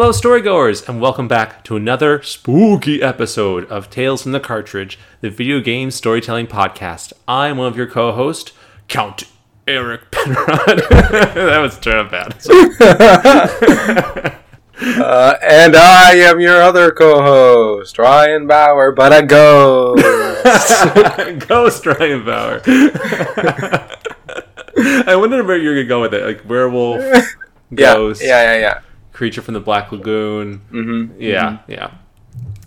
Hello, storygoers, and welcome back to another spooky episode of Tales from the Cartridge, the video game storytelling podcast. I'm one of your co-hosts, Count Eric Penrod. that was turned bad. Uh, and I am your other co-host, Ryan Bauer, but a ghost. Ghost Ryan Bauer. I wondered where you're gonna go with it, like werewolf, yeah, ghost, yeah, yeah, yeah. Creature from the Black Lagoon. Mm-hmm. Yeah, yeah.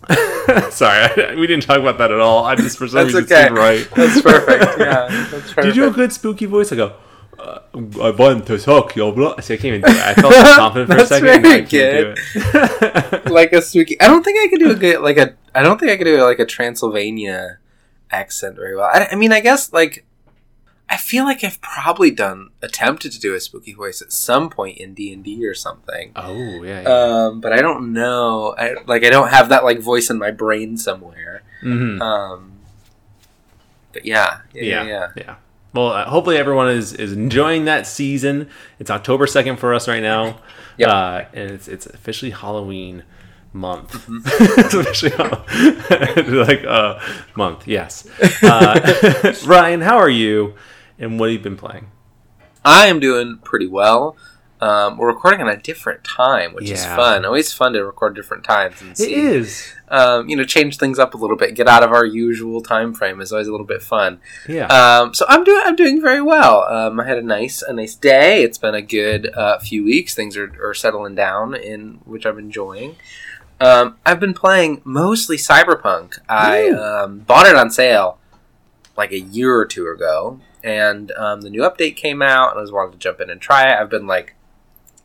Sorry, I, we didn't talk about that at all. I just for some reason okay. seemed right. That's perfect. Yeah, that's perfect. Did you have a good spooky voice? I go. Uh, I want to talk, yo, blah. See, I can't even do it. I felt so confident for a second. very I can't do it. like a spooky? I don't think I could do a good like a. I don't think I could do like a Transylvania accent very well. I, I mean, I guess like. I feel like I've probably done attempted to do a spooky voice at some point in D and D or something. oh yeah. yeah. Um, but I don't know. I like I don't have that like voice in my brain somewhere. Mhm. Um, but yeah, yeah, yeah. yeah, yeah. Well, uh, hopefully everyone is, is enjoying that season. It's October second for us right now, Yep. uh, and it's it's officially Halloween month. Mm-hmm. it's officially like uh month. Yes. Uh, Ryan, how are you? And what have you been playing? I am doing pretty well. Um, we're recording on a different time, which is fun. Always fun to record different times and see. is. Um, you know, change things up a little bit. Get out of our usual time frame is always a little bit fun. Yeah. Um, so I'm doing I'm doing very well. Um, I had a nice a nice day. It's been a good uh, few weeks. Things are, are settling down, in which I'm enjoying. Um, I've been playing mostly Cyberpunk. I Ooh. um, bought it on sale like a year or two ago, and um, the new update came out, and I was wanting to jump in and try it. I've been like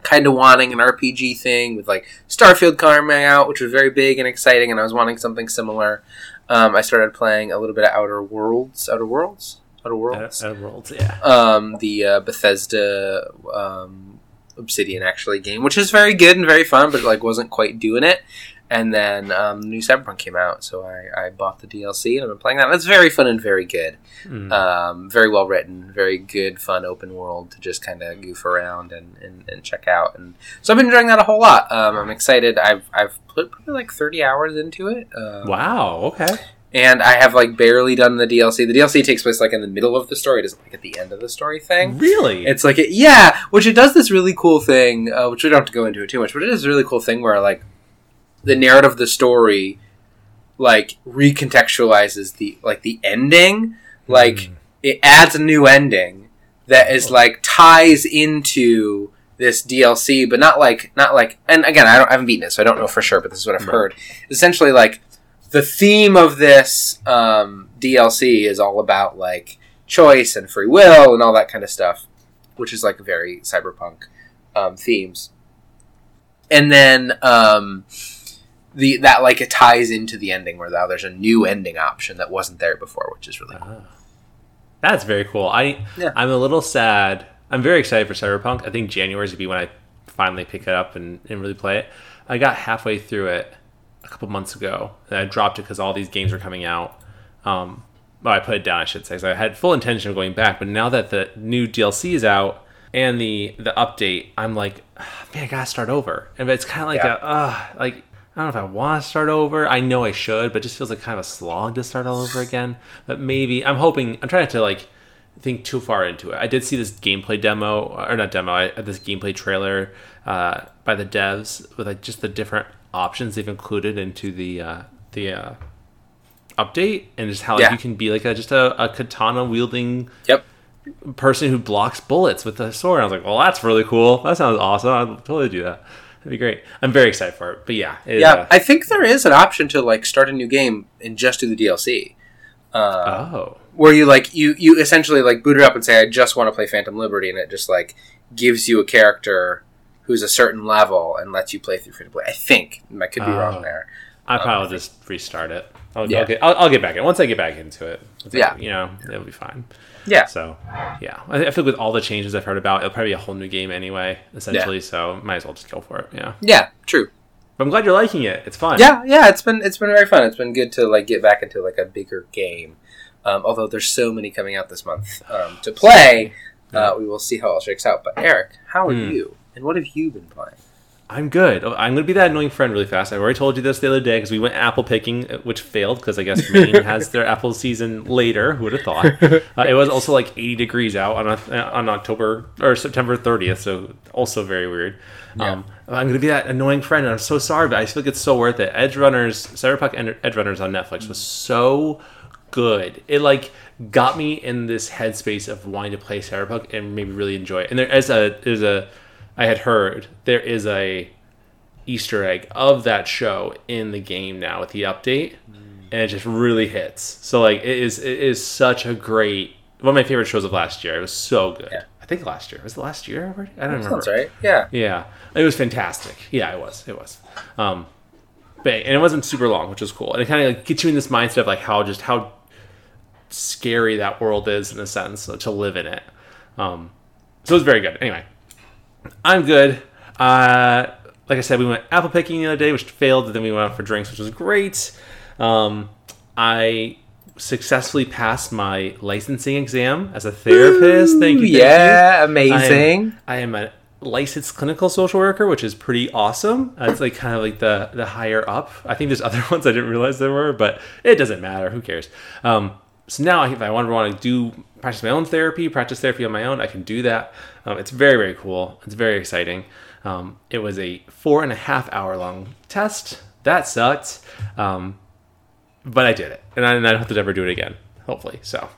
kind of wanting an RPG thing with like Starfield coming out, which was very big and exciting, and I was wanting something similar. Um, I started playing a little bit of Outer Worlds. Outer Worlds. Outer Worlds. Outer, worlds, yeah. Um, the uh, Bethesda um, Obsidian actually game, which is very good and very fun, but like wasn't quite doing it. And then um, the new Cyberpunk came out, so I, I bought the DLC and I've been playing that. It's very fun and very good. Mm. Um, very well written, very good, fun open world to just kind of goof around and, and, and check out. And so I've been enjoying that a whole lot. Um, I'm excited. I've I've put probably like 30 hours into it. Um, wow. Okay. And I have like barely done the DLC. The DLC takes place like in the middle of the story. It isn't like at the end of the story thing. Really? It's like it, yeah, which it does this really cool thing, uh, which we don't have to go into it too much, but it is a really cool thing where like the narrative of the story like recontextualizes the like the ending, like Mm. it adds a new ending that is like ties into this DLC, but not like not like and again I don't I haven't beaten it, so I don't know for sure, but this is what I've Right. heard. Essentially like the theme of this um, DLC is all about like choice and free will and all that kind of stuff, which is like very cyberpunk um, themes. And then um, the that like it ties into the ending where now there's a new ending option that wasn't there before, which is really cool. Ah. That's very cool. I Yeah. I'm a little sad. I'm very excited for Cyberpunk. I think January is gonna be when I finally pick it up and, and really play it. I got halfway through it a couple months ago, and I dropped it because all these games were coming out. Um, well, I put it down, I should say. So I had full intention of going back, but now that the new DLC is out and the the update, I'm like, "Ah, man, I gotta start over. And but it's kind of like Yeah. a, uh, like I don't know if I want to start over. I know I should, but it just feels like kind of a slog to start all over again. But maybe I'm hoping. I'm trying to like think too far into it. I did see this gameplay demo, or not demo, I, this gameplay trailer uh, by the devs with like just the different options they've included into the uh, the uh, update, and just how like, Yeah. you can be like a, just a, a katana wielding Yep. person who blocks bullets with a sword. I was like, well, that's really cool. That sounds awesome. I'd totally do that. That'd be great. I'm very excited for it. But yeah, it, Yeah, uh, I think there is an option to like start a new game and just do the DLC. Uh, oh, where you like you you essentially like boot it up and say I just want to play Phantom Liberty and it just like gives you a character who's a certain level and lets you play through free to play. I think I could be Oh. wrong there. I Um, probably will just restart it. I'll, Yeah. I'll, get, I'll, I'll get back in once I get back into it. Once I- Yeah. you know, it'll be fine. Yeah, So, yeah, I, I feel like with all the changes I've heard about, it'll probably be a whole new game anyway, essentially. So, might as well just go for it. Yeah, yeah, true. but I'm glad you're liking it. It's fun. Yeah, yeah, it's been it's been very fun. It's been good to like get back into like a bigger game. Um, although there's so many coming out this month um, to play, uh, we will see how it all shakes out. But Eric, how are Hmm. you? And what have you been playing? I'm good. Oh, I'm going to be that annoying friend really fast. I already told you this the other day because we went apple picking, uh, which failed because I guess Maine has their apple season later. Who would have thought? Uh, it was also like 80 degrees out on a, on October or September 30th, so also very weird. Yeah. Um, I'm going to be that annoying friend, and I'm so sorry, but I feel like it's so worth it. Edge Runners, Cyberpunk Edge Runners on Netflix was so good. It like got me in this headspace of wanting to play Cyberpunk and maybe really enjoy it. And there is a there's a I had heard there is a Easter egg of that show in the game now with the update, and it just really hits. So like it is it is such a great one of my favorite shows of last year. It was so good. Yeah. I think last year was it last year already. I don't remember. Sounds right. Yeah. Yeah, it was fantastic. Yeah, it was. It was. Um, but and it wasn't super long, which was cool. And it kind of like gets you in this mindset of like how just how scary that world is in a sense to live in it. Um, so it was very good. Anyway, I'm good. Uh, like I said, we went apple picking the other day, which failed. But then we went out for drinks, which was great. Um, I successfully passed my licensing exam as a therapist. thank you. Thank you. yeah, I am- amazing. I am a licensed clinical social worker, which is pretty awesome. It's like kind of like the the higher up. I think there's other ones I didn't realize there were, but it doesn't matter. Who cares? Um, so now, if I want to want to do practice my own therapy, practice therapy on my own, I can do that. Um, it's very very cool. It's very exciting. Um, it was a four and a half hour long test. That sucked, um, but I did it, and I, and I don't have to ever do it again. Hopefully, so.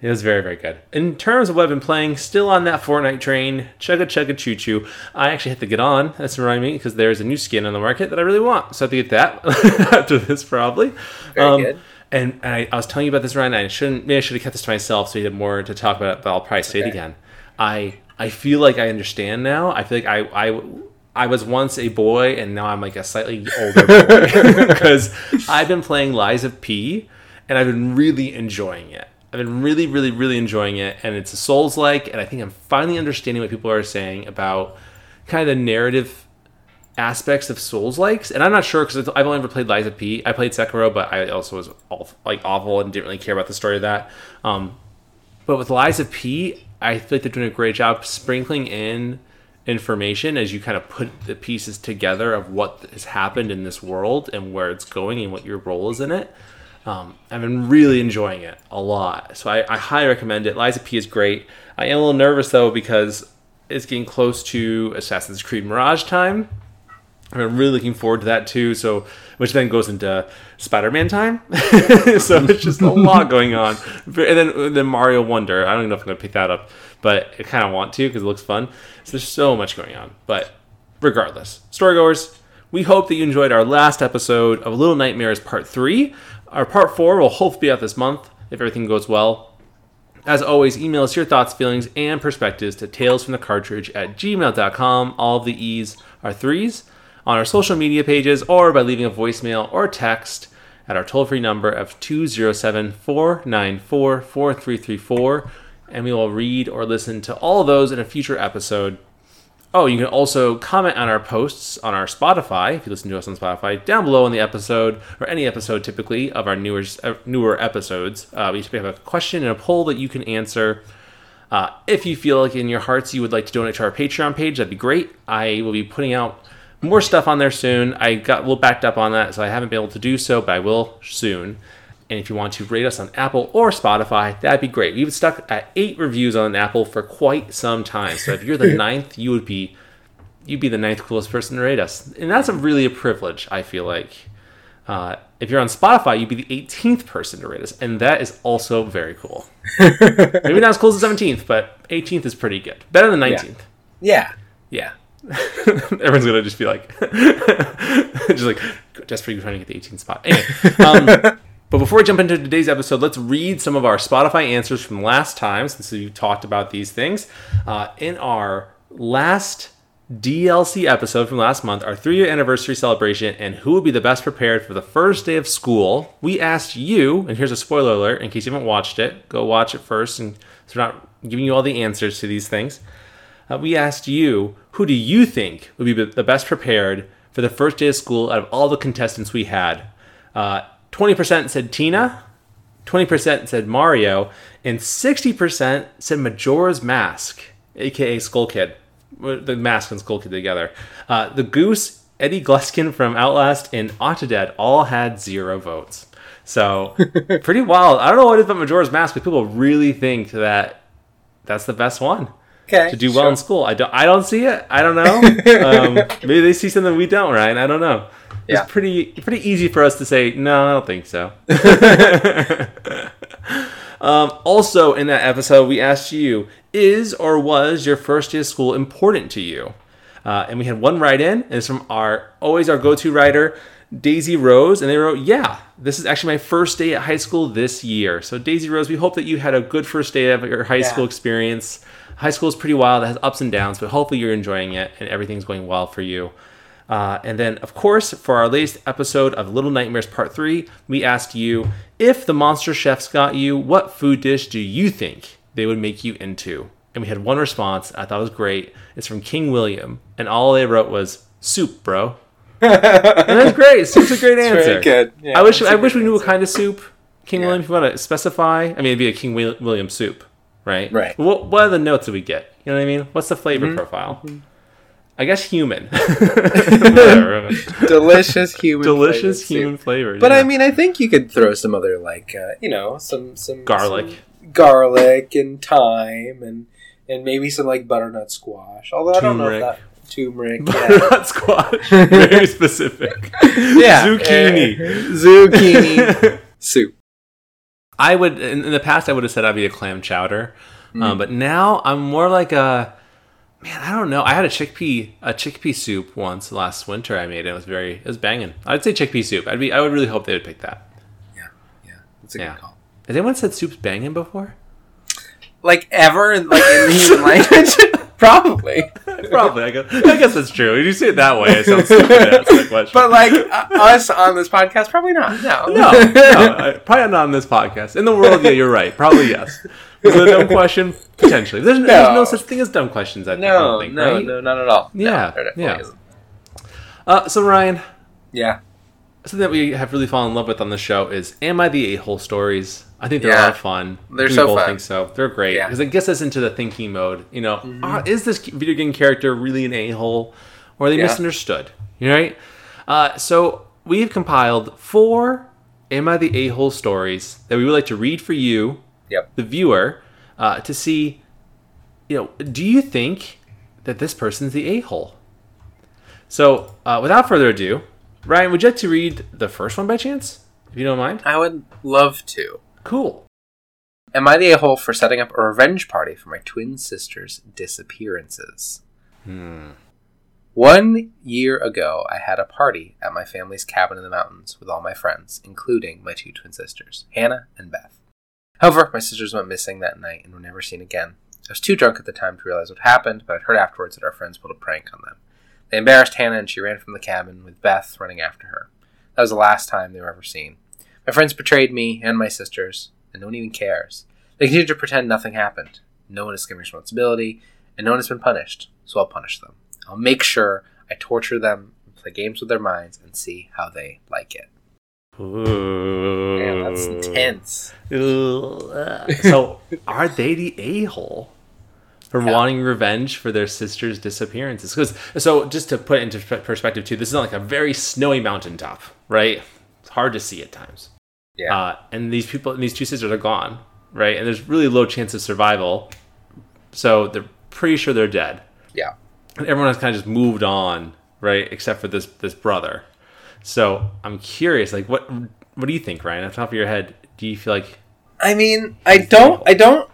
It was very, very good. In terms of what I've been playing, still on that Fortnite train, chugga chugga choo choo. I actually have to get on. That's reminding me because there's a new skin on the market that I really want. So I have to get that after this, probably. Very good. And, and I, I was telling you about this, Ryan. I shouldn't. Maybe I should have kept this to myself so you had more to talk about it. But I'll probably say it again. I I feel like I understand now. I feel like I I. I was once a boy, and now I'm like a slightly older boy because I've been playing Lies of P, and I've been really enjoying it. I've been really, really, really enjoying it, and it's a Souls like, and I think I'm finally understanding what people are saying about kind of the narrative aspects of Souls likes. And I'm not sure because I've only ever played Lies of P. I played Sekiro, but I also was like awful and didn't really care about the story of that. Um, but with Lies of P, I feel like they're doing a great job sprinkling in information as you kind of put the pieces together of what has happened in this world and where it's going and what your role is in it. Um, I've been really enjoying it a lot. So I, I highly recommend it. Lies of P is great. I am a little nervous though because it's getting close to Assassin's Creed Mirage time. I'm really looking forward to that too. So, which then goes into Spider-Man time. so it's just a lot going on. And then then Mario Wonder. I don't even know if I'm gonna pick that up, but I kind of want to because it looks fun. So there's so much going on. But regardless, storygoers, we hope that you enjoyed our last episode of Little Nightmares Part Three. Our Part Four will hopefully be out this month if everything goes well. As always, email us your thoughts, feelings, and perspectives to talesfromthecartridge at gmail.com. All of the E's are threes on our social media pages or by leaving a voicemail or text at our toll free number of 207 494 4334. And we will read or listen to all those in a future episode. Oh, you can also comment on our posts on our Spotify, if you listen to us on Spotify, down below in the episode, or any episode typically of our newer, newer episodes. Uh, we have a question and a poll that you can answer. Uh, if you feel like in your hearts you would like to donate to our Patreon page, that'd be great. I will be putting out more stuff on there soon. I got a little backed up on that, so I haven't been able to do so, but I will soon. And if you want to rate us on Apple or Spotify, that'd be great. We've stuck at eight reviews on Apple for quite some time. So if you're the ninth, you would be you'd be the ninth coolest person to rate us, and that's a really a privilege. I feel like. Uh, if you're on Spotify, you'd be the 18th person to rate us, and that is also very cool. Maybe not as cool as the 17th, but 18th is pretty good. Better than 19th. Yeah. Yeah. Everyone's gonna just be like, just like desperately trying to get the 18th spot. Anyway, um, but before we jump into today's episode, let's read some of our Spotify answers from last time, since we talked about these things. Uh, in our last DLC episode from last month, our three year anniversary celebration, and who would be the best prepared for the first day of school, we asked you, and here's a spoiler alert in case you haven't watched it, go watch it first, and so we're not giving you all the answers to these things. Uh, we asked you, who do you think would be the best prepared for the first day of school out of all the contestants we had? Uh, 20% said Tina, 20% said Mario, and 60% said Majora's Mask, aka Skull Kid. the mask and Skull Kid together. Uh, the Goose, Eddie Gluskin from Outlast, and Autodead all had zero votes. So pretty wild. I don't know what it is about Majora's Mask, but people really think that that's the best one Okay. to do well in school. I don't. I don't see it. I don't know. um, maybe they see something we don't, right? I don't know. Yeah. It's pretty pretty easy for us to say no. I don't think so. um, also, in that episode, we asked you: Is or was your first day of school important to you? Uh, and we had one write in, and it's from our always our go to writer, Daisy Rose, and they wrote, "Yeah, this is actually my first day at high school this year." So, Daisy Rose, we hope that you had a good first day of your high Yeah. school experience. High school is pretty wild; it has ups and downs, but hopefully you're enjoying it and everything's going well for you. Uh, and then, of course, for our latest episode of Little Nightmares Part 3, we asked you if the monster chefs got you, what food dish do you think they would make you into? And we had one response I thought was great. It's from King William. And all they wrote was, soup, bro. and that's great. Soup's a great answer. very good. Yeah, I wish I wish we knew what kind of soup. King Yeah. William, if you want to specify, I mean, it'd be a King William soup, right? Right. What, what are the notes that we get? You know what I mean? What's the flavor Mm-hmm. profile? I guess human. Delicious human. Delicious human flavor. But yeah. I mean, I think you could throw some other like uh, you know some some Garlic. some garlic and thyme and and maybe some like butternut squash. Although I don't know if that turmeric. Yeah. butternut squash. Very specific. yeah. Zucchini. Uh, zucchini soup. I would in, in the past I would have said I'd be a clam chowder, Mm. um, but now I'm more like a man. I don't know. I had a chickpea a chickpea soup once last winter. I made it. It was very it was banging. I'd say chickpea soup. I'd be I would really hope they would pick that. Yeah, yeah, that's a Yeah. good call. Has anyone said soup's banging before? Like ever, in, like in the human language, probably. Probably. I guess, I guess that's true. When you say it that way, it sounds stupid to ask that question. But like uh, us on this podcast, probably not. No, no, no, I- probably not on this podcast. In the world, yeah, you're right. Probably yes. Was it a dumb question? Potentially. There's, there's no No. such thing as dumb questions. I no, think, no, right? no, not at all. Yeah, definitely yeah. Uh, so Ryan, yeah. something that we have really fallen in love with on the show is "Am I the A-hole?" stories. I think they're a lot of fun. They're we so both fun. think so. They're great Yeah. because it gets us into the thinking mode. You know, ah, is this video game character really an a-hole, or are they Yeah. misunderstood? You right? Uh, so we've compiled four "Am I the A-hole?" stories that we would like to read for you, Yep. the viewer, uh, to see. You know, do you think that this person's the a-hole? So, uh, without further ado, Ryan, would you like to read the first one by chance? If you don't mind? I would love to. Cool. Am I the a-hole for setting up a revenge party for my twin sister's disappearances? Hmm. One year ago, I had a party at my family's cabin in the mountains with all my friends, including my two twin sisters, Hannah and Beth. However, my sisters went missing that night and were never seen again. I was too drunk at the time to realize what happened, but I'd heard afterwards that our friends pulled a prank on them. They embarrassed Hannah and she ran from the cabin with Beth running after her. That was the last time they were ever seen. My friends betrayed me and my sisters, and no one even cares. They continue to pretend nothing happened. No one is claiming responsibility, and no one has been punished, so I'll punish them. I'll make sure I torture them, and play games with their minds, and see how they like it. Ooh. Man, that's intense. Ooh, uh, so, are they the a hole for Yeah. wanting revenge for their sister's disappearances? Because so, just to put it into perspective, too, this is like a very snowy mountaintop, right? It's hard to see at times. Yeah. Uh, and these people, and these two sisters are gone, right? And there's really low chance of survival. So they're pretty sure they're dead. yeah. And everyone has kind of just moved on, right? Except for this this brother. So I'm curious, like, what what do you think, Ryan? Off the top of your head, do you feel like I mean, I don't, I don't,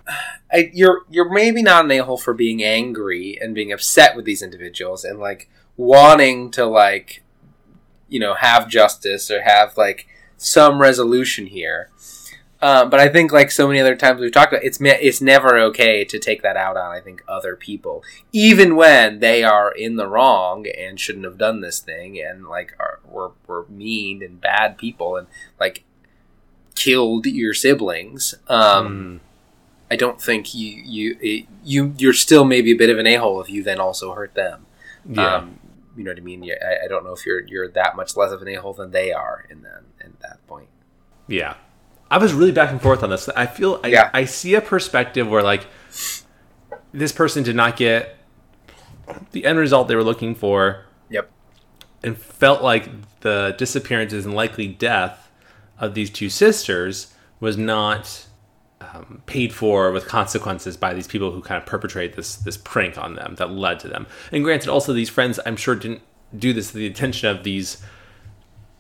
I, you're, you're maybe not an a-hole for being angry and being upset with these individuals and like wanting to like, you know, have justice or have like some resolution here. Um, but I think, like so many other times we've talked about, it's it's never okay to take that out on I think other people, even when they are in the wrong and shouldn't have done this thing and like are were, were mean and bad people and like killed your siblings. Um, mm, I don't think you you it, you you're still maybe a bit of an a hole if you then also hurt them. yeah, Um, you know what I mean? I, I don't know if you're you're that much less of an a hole than they are in that in that point. yeah? I was really back and forth on this. I feel I, Yeah. I see a perspective where like this person did not get the end result they were looking for Yep. and felt like the disappearances and likely death of these two sisters was not um, paid for with consequences by these people who kind of perpetrate this this prank on them that led to them. And granted, also these friends, I'm sure, didn't do this to the attention of these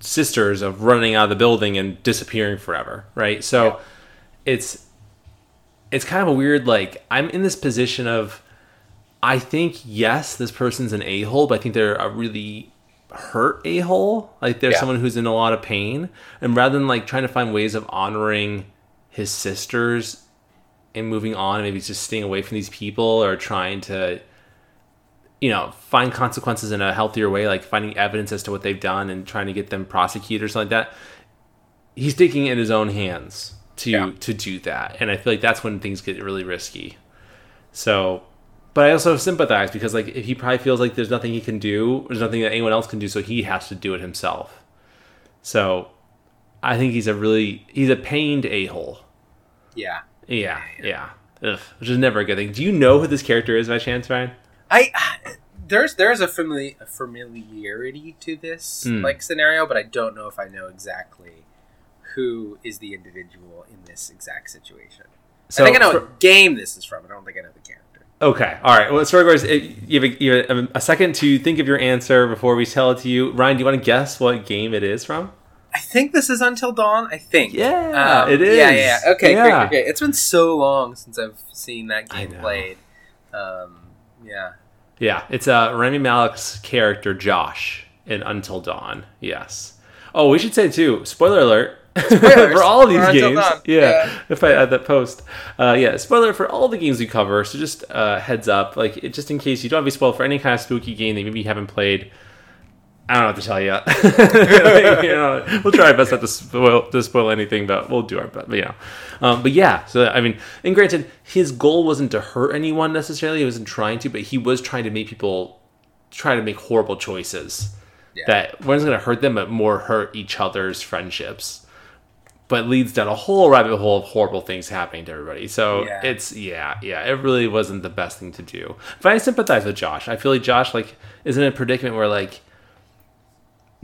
sisters of running out of the building and disappearing forever, right? So Yeah. it's it's kind of a weird like I'm in this position of I think yes, this person's an a hole, but I think they're a really hurt a hole. Like they're Yeah. someone who's in a lot of pain, and rather than like trying to find ways of honoring his sisters and moving on, maybe just staying away from these people or trying to, you know, find consequences in a healthier way, like finding evidence as to what they've done and trying to get them prosecuted or something like that. He's taking it in his own hands to Yeah. to do that, and I feel like that's when things get really risky. So, but I also sympathize because like if he probably feels like there's nothing he can do, there's nothing that anyone else can do, so he has to do it himself. So, I think he's a really he's a pained a hole. Yeah. Yeah, yeah. Ugh, which is never a good thing. Do you know who this character is by chance, Ryan? I there's there's a famili- a familiarity to this Hmm. like scenario, but I don't know if I know exactly who is the individual in this exact situation. I think I know for- what game this is from. I don't think I know the character. Okay, all right. Well, story goes. You have, a, you have a second to think of your answer before we tell it to you. Ryan, do you want to guess what game it is from? I think this is Until Dawn. I think. Yeah, Um, it is. Yeah, yeah. yeah. Okay, great, Yeah. great, great. It's been so long since I've seen that game played. Um, yeah. Yeah, it's uh, Rami Malek's character Josh in Until Dawn. Yes. Oh, we should say too. Spoiler alert for all of these games. Yeah, Yeah. if I add that post. Uh, yeah, spoiler for all the games we cover. So just uh, heads up, like it, just in case you don't want to be spoiled for any kind of spooky game that maybe you haven't played. I don't know what to tell you. you know, we'll try our best not to spoil to spoil anything, but we'll do our best. But, you know, um, but yeah. So I mean, and granted, his goal wasn't to hurt anyone necessarily. He wasn't trying to, but he was trying to make people try to make horrible choices Yeah. that wasn't going to hurt them, but more hurt each other's friendships. But leads down a whole rabbit hole of horrible things happening to everybody. So Yeah. it's yeah, yeah. It really wasn't the best thing to do. But I sympathize with Josh. I feel like Josh like is in a predicament where like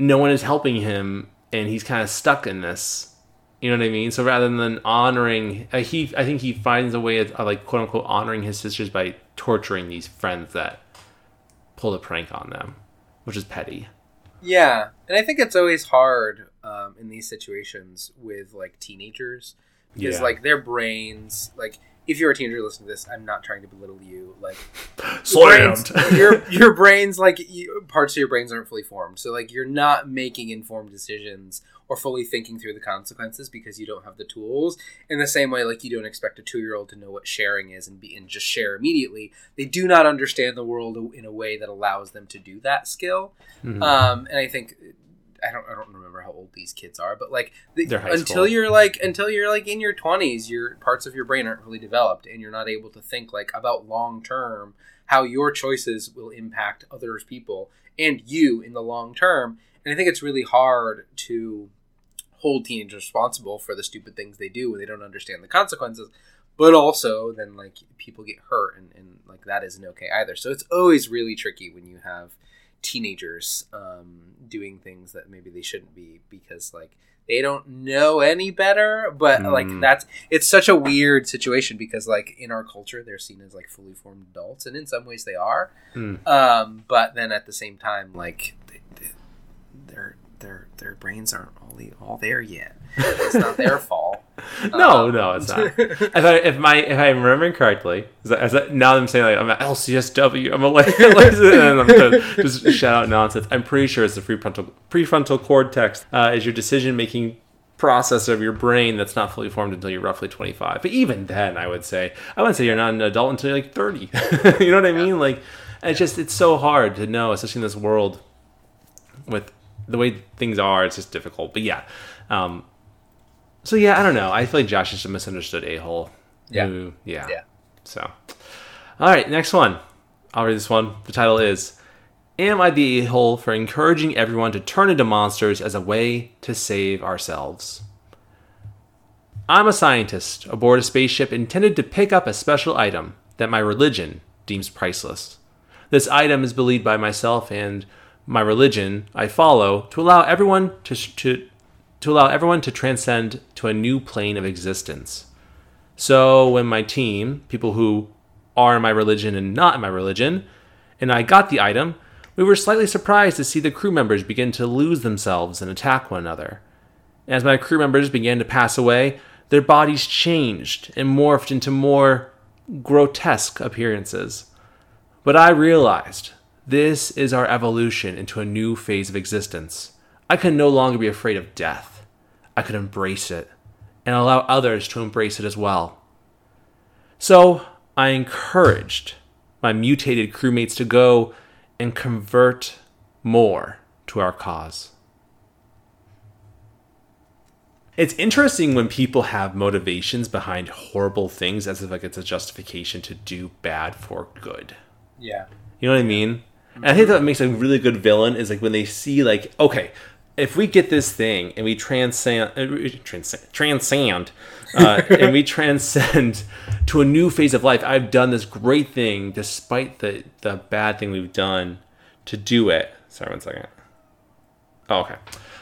no one is helping him, and he's kind of stuck in this. You know what I mean? So rather than honoring, uh, he I think he finds a way of, of like quote unquote honoring his sisters by torturing these friends that pulled a prank on them, which is petty. Yeah, and I think it's always hard um, in these situations with like teenagers because Yeah. like their brains, like if you're a teenager listening to this, I'm not trying to belittle you. Like your brains- your your brains, like you, parts of your brains aren't fully formed, so like you're not making informed decisions or fully thinking through the consequences because you don't have the tools. In the same way, like you don't expect a two year old to know what sharing is and be and just share immediately. They do not understand the world in a way that allows them to do that skill. Mhm. Um, and I think I don't I don't remember how old these kids are, but like the, until school. you're like until you're like in your twenties, your parts of your brain aren't really developed, and you're not able to think like about long term how your choices will impact others people and you in the long term. And I think it's really hard to hold teenagers responsible for the stupid things they do when they don't understand the consequences. But also, then like people get hurt, and, and like that isn't okay either. So it's always really tricky when you have teenagers um, doing things that maybe they shouldn't be because like they don't know any better. But like Mm. that's it's such a weird situation because like in our culture they're seen as like fully formed adults, and in some ways they are. Mm. Um, but then at the same time, like they, they, their their brains aren't all the, all there yet. It's not their fault. no, Um, no, it's not. if I if my if I'm remembering correctly, is that, is that, now I'm saying like I'm at LCSW, I'm a like, and I'm just shout out nonsense. I'm pretty sure it's the prefrontal prefrontal cortex uh, is your decision making process of your brain that's not fully formed until you're roughly 25. But even then, I would say I wouldn't say you're not an adult until you're like 30. you know what I mean? Like it's just it's so hard to know, especially in this world with the way things are. It's just difficult. But yeah. Um, so yeah, I don't know. I feel like Josh is a misunderstood a hole. Yeah. yeah. Yeah. So, all right, next one. I'll read this one. The title is "Am I the a hole for encouraging everyone to turn into monsters as a way to save ourselves?" I'm a scientist aboard a spaceship intended to pick up a special item that my religion deems priceless. This item is believed by myself and my religion I follow to allow everyone to, to to allow everyone to transcend to a new plane of existence. So when my team, people who are in my religion and not in my religion, and I got the item, we were slightly surprised to see the crew members begin to lose themselves and attack one another. As my crew members began to pass away, their bodies changed and morphed into more grotesque appearances. But I realized this is our evolution into a new phase of existence. I could no longer be afraid of death. I could embrace it and allow others to embrace it as well. So I encouraged my mutated crewmates to go and convert more to our cause. It's interesting when people have motivations behind horrible things as if like it's a justification to do bad for good. Yeah. You know what I mean? And I think that makes a really good villain is like when they see like, okay, if we get this thing and we transcend, uh, transcend, transcend uh, and we transcend to a new phase of life, I've done this great thing despite the the bad thing we've done to do it. Sorry, one second. Oh, okay.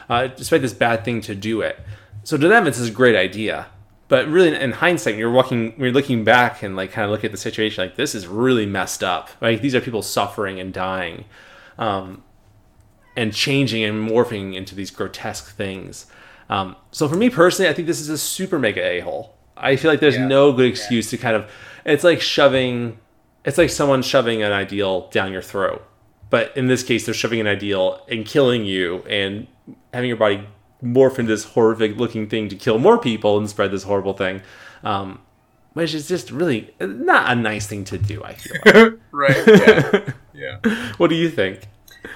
Uh, despite this bad thing to do it, so to them it's a great idea. But really, in hindsight, you're walking, you're looking back and like kind of look at the situation, like this is really messed up. Like these are people suffering and dying. Um, and changing and morphing into these grotesque things. Um, so for me personally, I think this is a super mega a hole. I feel like there's Yeah. no good excuse to kind of. It's like shoving. It's like someone shoving an ideal down your throat, but in this case, they're shoving an ideal and killing you and having your body morph into this horrific looking thing to kill more people and spread this horrible thing. Um, which is just really not a nice thing to do. I feel. Like. right. Yeah. yeah. what do you think?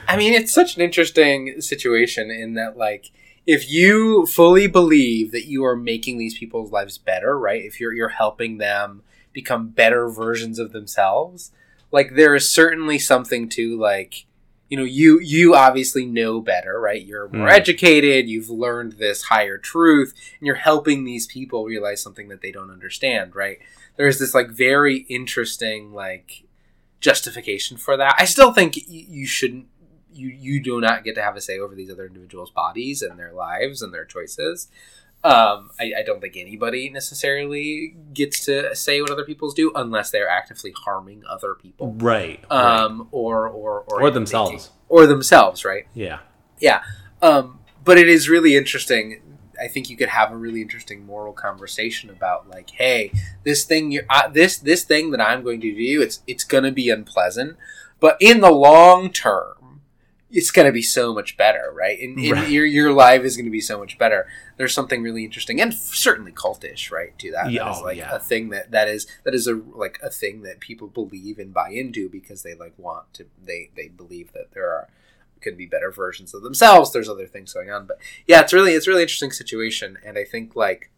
I mean, it's such an interesting situation in that, like, if you fully believe that you are making these people's lives better, right? If you're you're helping them become better versions of themselves, like there is certainly something to like, you know, you you obviously know better, right? You're more Mm. educated, you've learned this higher truth, and you're helping these people realize something that they don't understand, right? There's this like very interesting like justification for that. I still think y- you shouldn't you you do not get to have a say over these other individuals' bodies and their lives and their choices. Um, I, I don't think anybody necessarily gets to say what other people's do unless they're actively harming other people, Right. right. um, or or or, Or themselves. or themselves, right? Yeah. Yeah. Um, but it is really interesting. I think you could have a really interesting moral conversation about like, hey, this thing, you're, uh, this this thing that I'm going to do, it's it's going to be unpleasant, but in the long term, it's going to be so much better, right? And, and Right. your your life is going to be so much better. There's something really interesting and certainly cultish, right? To that, Yeah, that is oh, like yeah. a thing that that is that is a like a thing that people believe and buy into because they like want to they they believe that there are could be better versions of themselves. There's other things going on, but yeah, it's really it's a really interesting situation, and I think like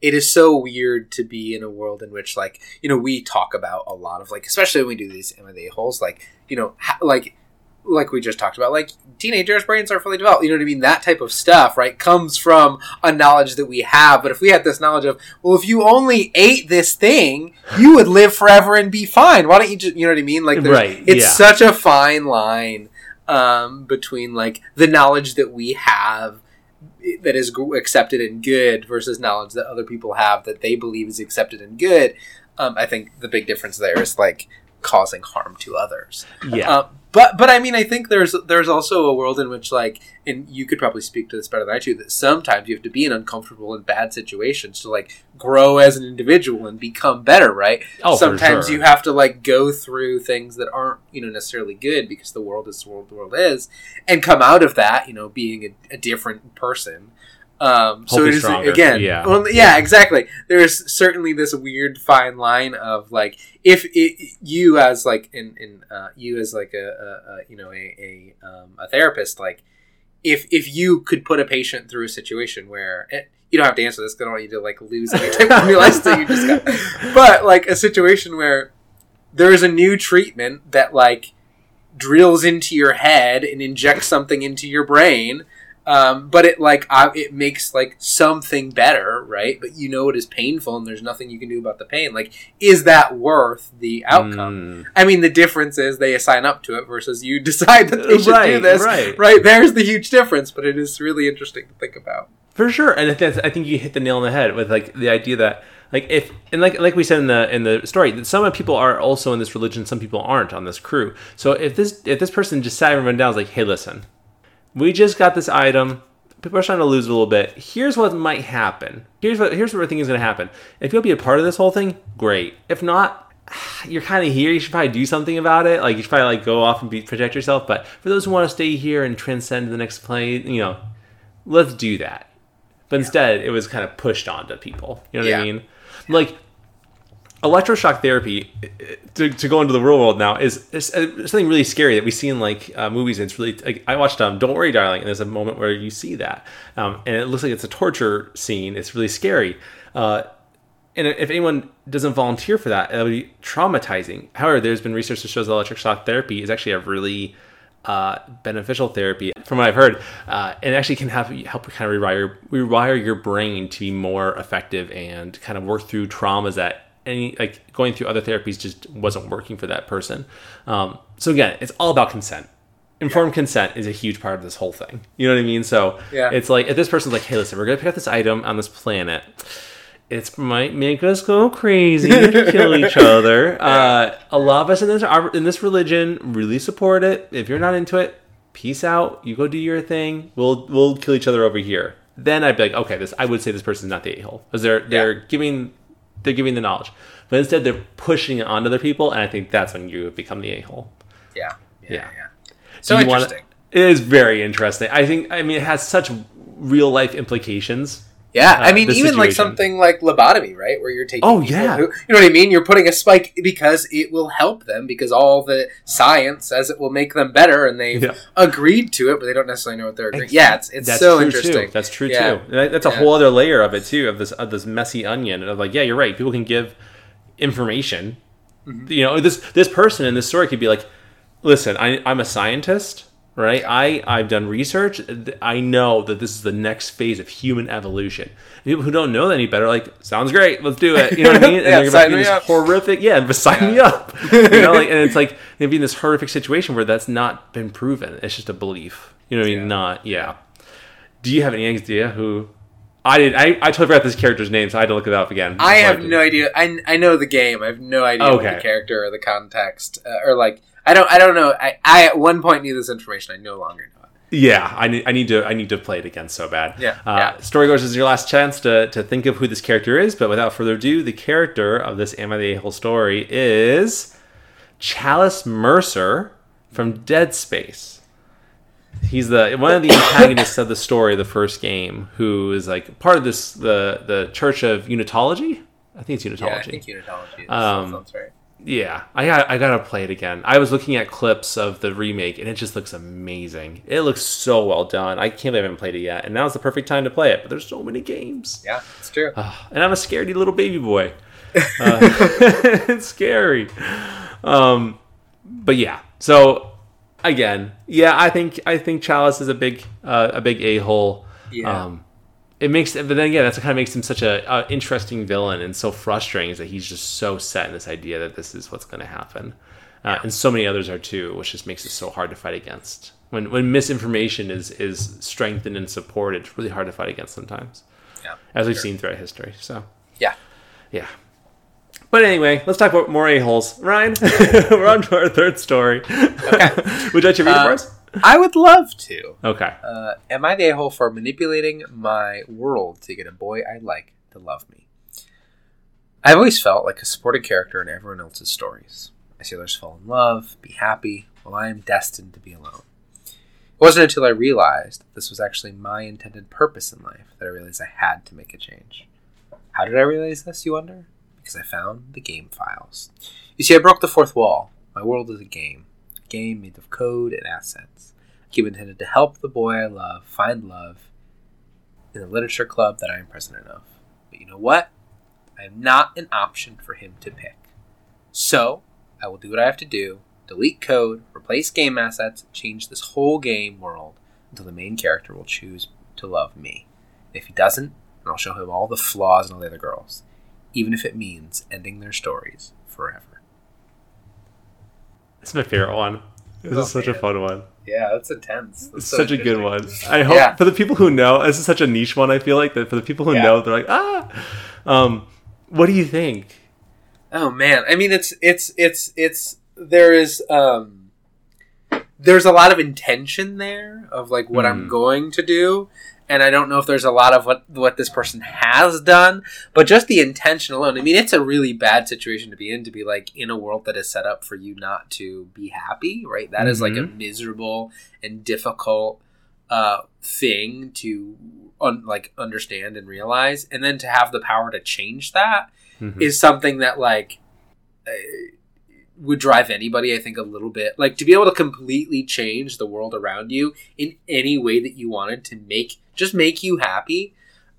it is so weird to be in a world in which like you know we talk about a lot of like especially when we do these M&A holes like you know ha- like like we just talked about like teenagers brains are fully developed you know what i mean that type of stuff right comes from a knowledge that we have but if we had this knowledge of well if you only ate this thing you would live forever and be fine why don't you just you know what i mean like Right, it's yeah. such a fine line um, between like the knowledge that we have that is accepted and good versus knowledge that other people have that they believe is accepted and good. Um, I think the big difference there is like causing harm to others. Yeah. Uh, but but I mean I think there's there's also a world in which like and you could probably speak to this better than I do that sometimes you have to be in uncomfortable and bad situations to like grow as an individual and become better, right? oh, sometimes sure. you have to like go through things that aren't you know necessarily good because the world is the world the world is and come out of that you know being a, a different person um so it is stronger. again Yeah. well, yeah exactly there's certainly this weird fine line of like if it, you as like in, in uh, you as like a, a, a you know a a, um, a therapist like if if you could put a patient through a situation where it, you don't have to answer this because I don't want you to like lose any type of your lifestyle you just got but like a situation where there is a new treatment that like drills into your head and injects something into your brain Um, but it like uh, it makes like something better, right? But you know it is painful, and there's nothing you can do about the pain. Like, is that worth the outcome? Mm. I mean, the difference is they sign up to it versus you decide that they should do this. right. There's the huge difference, but it is really interesting to think about. For sure, and I think, I think you hit the nail on the head with like the idea that like if and like like we said in the in the story, that some people are also in this religion, some people aren't on this crew. So if this if this person just sat everyone down, was like, hey, listen, we just got this item. People are trying to lose a little bit. Here's what might happen. Here's what here's what we think is going to happen. If you'll be a part of this whole thing, great. If not, you're kind of here. You should probably do something about it. Like you should probably like go off and be, protect yourself. But for those who want to stay here and transcend the next plane, you know, let's do that. But instead, it was kind of pushed onto people. You know what I Yeah. mean? Like electroshock therapy to, to go into the real world now is, is uh, something really scary that we see in like uh, movies. And it's really like, I watched um, Don't Worry, Darling, and there's a moment where you see that, um, and it looks like it's a torture scene. It's really scary. Uh, and if anyone doesn't volunteer for that, it would be traumatizing. However, there's been research that shows that electric shock therapy is actually a really uh, beneficial therapy, from what I've heard, uh, and actually can have help kind of rewire rewire your brain to be more effective and kind of work through traumas that any like going through other therapies just wasn't working for that person. Um, so again, it's all about consent. Informed consent is a huge part of this whole thing. You know what I mean? So Yeah. it's like if this person's like, "Hey, listen, we're gonna pick up this item on this planet." it might make us go crazy kill each other. Uh, a lot of us in this in this religion really support it. If you're not into it, peace out. You go do your thing. We'll we'll kill each other over here. Then I'd be like, okay, this I would say this person's not the a hole because they're they're giving they're giving the knowledge, but instead they're pushing it onto other people, and I think that's when you become the a hole. Yeah. Yeah. Yeah. yeah. So you wanna- interesting. It is very interesting. I think. I mean, it has such real life implications. Yeah, I uh, mean, even like something like lobotomy, right, where you're taking. Oh, yeah. who- you know what I mean? You're putting a spike because it will help them because all the science says it will make them better, and they've Yeah. agreed to it, but they don't necessarily know what they're agreeing. Yeah, it's it's That's so true interesting. Too. That's true Yeah. too. That's a Yeah. whole other layer of it too of this of this messy onion of like, yeah, you're right. People can give information. Mm-hmm. You know, this this person in this story could be like, listen, I, I'm a scientist, right? I I've done research. I know that this is the next phase of human evolution. People who don't know that any better, are like, sounds great, let's do it. You know what I mean? And Yeah, they're gonna be this up. horrific, yeah, but sign me up. you know, like, and it's like they'd be in this horrific situation where that's not been proven. It's just a belief. You know what I mean? Yeah. Not yeah. Do you have any idea who? I did. I, I totally forgot this character's name, so I had to look it up again. I have no idea. I, I know the game. I have no idea Okay. the character or the context uh, or like I don't I don't know. I, I at one point knew this information. I no longer know it. Yeah, I need. I need to. I need to play it again so bad. Yeah, Uh, yeah. Storygoers is your last chance to to think of who this character is. But without further ado, the character of this Am I the A-hole story is Challus Mercer from Dead Space. He's the one of the antagonists of the story, the first game, who is like part of this the the Church of Unitology. I think it's Unitology. Yeah, I think unitology. Is, Um, sounds right. Yeah, I got I gotta play it again. I was looking at clips of the remake, and it just looks amazing. It looks so well done. I can't believe I haven't played it yet, and now's the perfect time to play it. But there's so many games, Yeah, it's true. Ah, and I'm a scaredy little baby boy. Uh, it's scary. Um, but yeah, so again, yeah, I think I think Challus is a big uh, a big a hole. Yeah. Um, it makes, but then again, that's what kind of makes him such a, a interesting villain and so frustrating is that he's just so set in this idea that this is what's going to happen, uh, and so many others are too, which just makes it so hard to fight against. When when misinformation is is strengthened and supported, it's really hard to fight against sometimes, yeah. as we've seen throughout history. So Yeah. yeah. But anyway, let's talk about more a-holes. Ryan, we're on to our third story. Would you like to read it for Uh, us? I would love to. Okay. Uh, am I the a-hole for manipulating my world to get a boy I like to love me? I've always felt like a supporting character in everyone else's stories. I see others fall in love, be happy, while I am destined to be alone. It wasn't until I realized this was actually my intended purpose in life that I realized I had to make a change. How did I realize this, you wonder? Because I found the game files. You see, I broke the fourth wall. My world is a game, a game made of code and assets. A game intended to help the boy I love find love in the literature club that I am president of. But you know what? I am not an option for him to pick. So, I will do what I have to do delete code, replace game assets, change this whole game world until the main character will choose to love me. If he doesn't, I'll show him all the flaws in all the other girls, even if it means ending their stories forever. It's my favorite one. This Oh, is such a fun one. Yeah, that's intense. It's such a good one. I hope Yeah. for the people who know, this is such a niche one. I feel like that for the people who Yeah. know, they're like, ah. Um, what do you think? Oh man, I mean it's it's it's it's there is um there's a lot of intention there of like what I'm Mm. going to do and I don't know if there's a lot of what what this person has done, but just the intention alone. I mean, it's a really bad situation to be in to be like in a world that is set up for you not to be happy, right? That is like a miserable and difficult uh thing to un- like understand and realize and then to have the power to change that Mhm. is something that like uh, would drive anybody i think a little bit like to be able to completely change the world around you in any way that you wanted to make just make you happy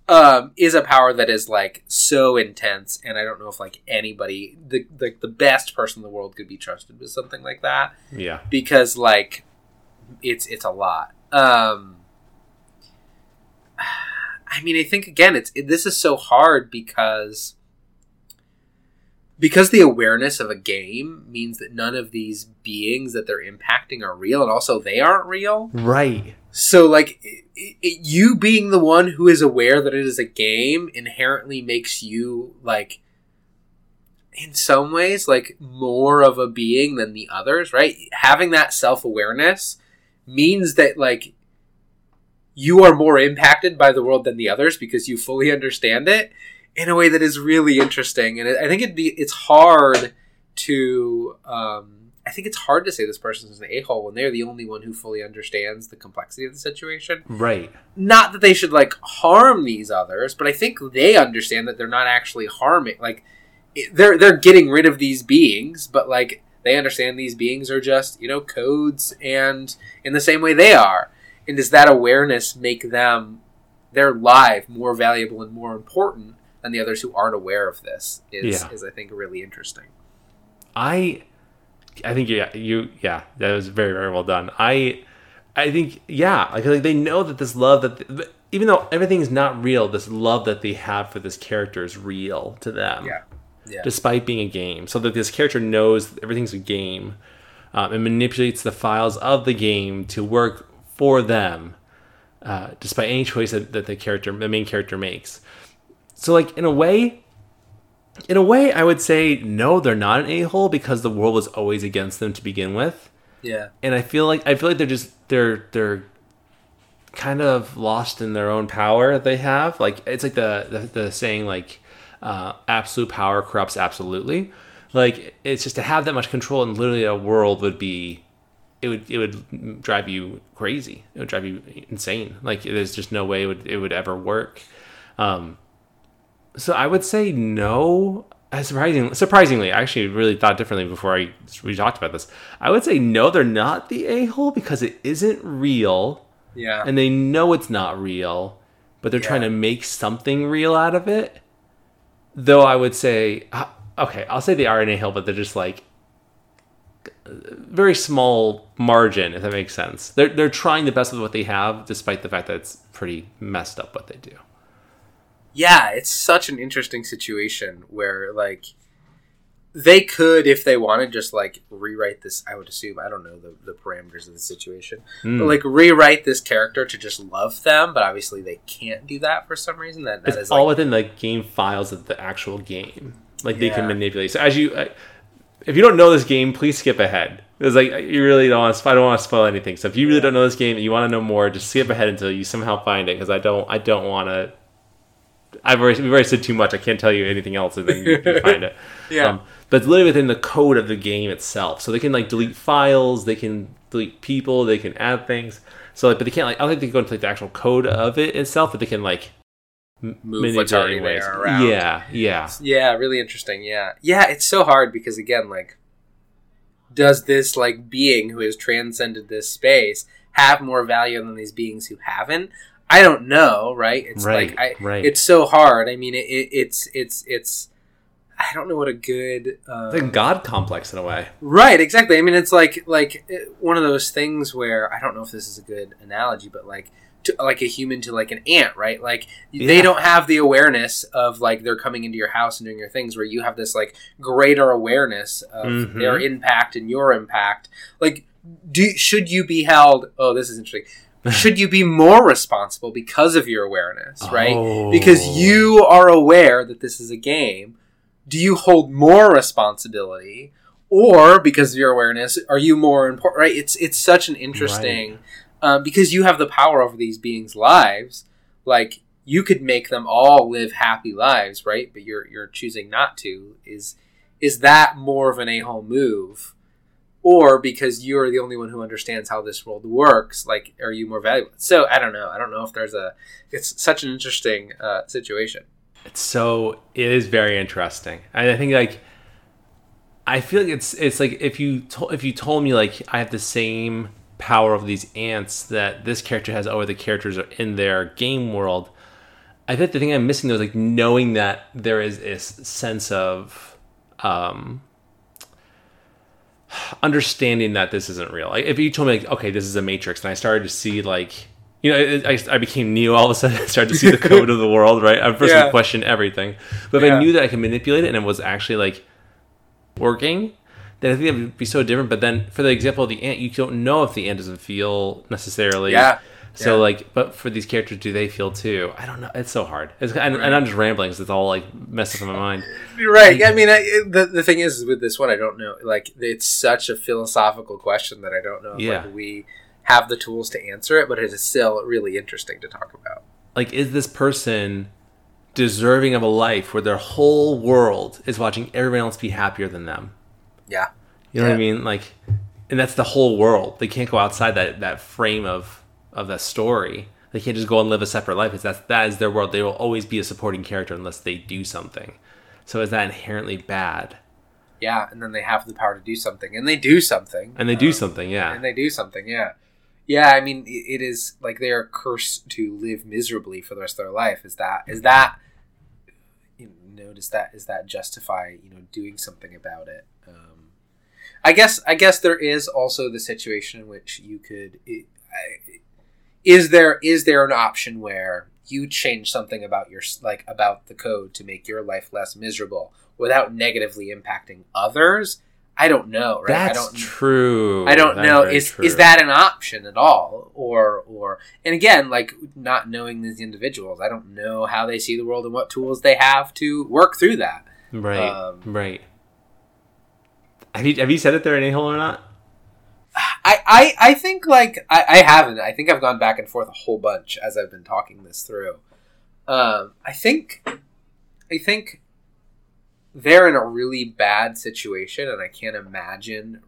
um, is a power that is like so intense and i don't know if like anybody the, the the best person in the world could be trusted with something like that yeah. because like it's it's a lot um i mean i think again it's it, this is so hard because because the awareness of a game means that none of these beings that they're impacting are real and also they aren't real Right. So like it, it, you being the one who is aware that it is a game inherently makes you like in some ways like more of a being than the others right? Having that self-awareness means that like you are more impacted by the world than the others because you fully understand it in a way that is really interesting. And i think it'd be it's hard to um I think it's hard to say this person is an a hole when they're the only one who fully understands the complexity of the situation. Right. Not that they should like harm these others, but I think they understand that they're not actually harming. Like they're they're getting rid of these beings, but like they understand these beings are just you know codes and in the same way they are. And does that awareness make them their life more valuable and more important than the others who aren't aware of this? Is Yeah. is I think really interesting. I I think yeah, you yeah, that was very very well done. I I think yeah, like, like they know that this love that even though everything is not real, this love that they have for this character is real to them. Yeah. Yeah. Despite being a game, so that this character knows that everything's a game, um, and manipulates the files of the game to work for them, uh, despite any choice that, that the character, the main character makes. So, like in a way, in a way, I would say no, they're not an a hole because the world was always against them to begin with, yeah. and I feel like I feel like they're just they're they're kind of lost in their own power that they have. Like it's like the the, the saying like uh, absolute power corrupts absolutely. Like it's just to have that much control in literally a world would be it would it would drive you crazy. It would drive you insane. Like there's just no way it would it would ever work. Um, so I would say no. Uh, Surprisingly, surprisingly, I actually really thought differently before I we talked about this. I would say no, they're not the a hole because it isn't real, Yeah. and they know it's not real, but they're trying to make something real out of it. Though I would say, uh, okay, I'll say they are an a hole, but they're just like very small margin, if that makes sense. They're they're trying the best with what they have, despite the fact that it's pretty messed up what they do. Yeah, it's such an interesting situation where like they could, if they wanted, just like rewrite this. I would assume I don't know the, the parameters of the situation, Mm. but like rewrite this character to just love them. But obviously, they can't do that for some reason. That that it's is all like, within the game files of the actual game. Like they can manipulate. So as you, uh, if you don't know this game, please skip ahead. It's like you really don't want. To, I don't want to spoil anything. So if you really don't know this game and you want to know more, just skip ahead until you somehow find it. Because I don't. I don't want to. I've already we've already said too much. I can't tell you anything else, and then you can find it. Yeah. Um, but it's literally within the code of the game itself. So they can like delete files. They can delete people. They can add things. So like, but they can't like. I don't think they can go into like the actual code of it itself, but they can like m- Move what's already in ways. there around. Yeah, yeah. yeah, really interesting. Yeah, yeah, it's so hard because again, like, does this like being who has transcended this space have more value than these beings who haven't? I don't know, right? It's right, like I, right. it's so hard. I mean, it, it, it's it's it's I don't know what a good um, It's like a god complex in a way. Right, exactly. I mean, it's like like eh, one of those things where I don't know if this is a good analogy, but like to, like a human to like an ant, right? Like they don't have the awareness of like they're coming into your house and doing your things, where you have this like greater awareness of Mhm. their impact and your impact. Like, do should you be held? Oh, this is interesting. should you be more responsible because of your awareness, right? Oh. because you are aware that this is a game do you hold more responsibility? Or because of your awareness are you more important right? It's it's such an interesting um, because you have the power over these beings lives like you could make them all live happy lives right? But you're you're choosing not to. Is is that more of an a-hole move or because you're the only one who understands how this world works like are you more valuable? So i don't know. I don't know if there's a it's such an interesting uh, situation. It's so it is very interesting, and I think like I feel like it's it's like if you to, if you told me like I have the same power of these ants that this character has over the characters in their game world. I think the thing I'm missing though is like knowing that there is this sense of um, understanding that this isn't real. Like if you told me like okay this is a matrix and I started to see like you know, it, I, I became Neo all of a sudden. I started to see the code of the world, right? I first Yeah. question everything. But if Yeah. I knew that I could manipulate it and it was actually like working, then I think it would be so different. But then for the example of the ant, you don't know if the ant doesn't feel necessarily. Yeah. So Yeah. like, but for these characters, do they feel too? I don't know. It's so hard. It's, and, and I'm just rambling because it's all like messed up in my mind. You're right. I mean, I, the the thing is with this one, I don't know. Like, it's such a philosophical question that I don't know if Yeah. like, we have the tools to answer it. But it is still really interesting to talk about. Like, is this person deserving of a life where their whole world is watching everyone else be happier than them? Yeah. You know what I mean? Like, and that's the whole world. They can't go outside that that frame of of that story. They can't just go and live a separate life. Because that's that is their world. They will always be a supporting character unless they do something. So is that inherently bad? Yeah, and then they have the power to do something, and they do something, And they do Um, something, yeah. and they do something. Yeah, yeah. I mean, it is like they are cursed to live miserably for the rest of their life. Is that is that you know does that is that justify you know doing something about it? Um, I guess I guess there is also the situation in which you could. i I, is there is there an option where you change something about your like about the code to make your life less miserable without negatively impacting others? I don't know, right? I That's don't true. I don't That's know. Is true. is that an option at all, or or and again, like not knowing these individuals, I don't know how they see the world and what tools they have to work through that. right? um, right. Have you have you said it there in a hole or not? I I, I think like I, I haven't. I think I've gone back and forth a whole bunch as I've been talking this through. Um, I think I think they're in a really bad situation, and I can't imagine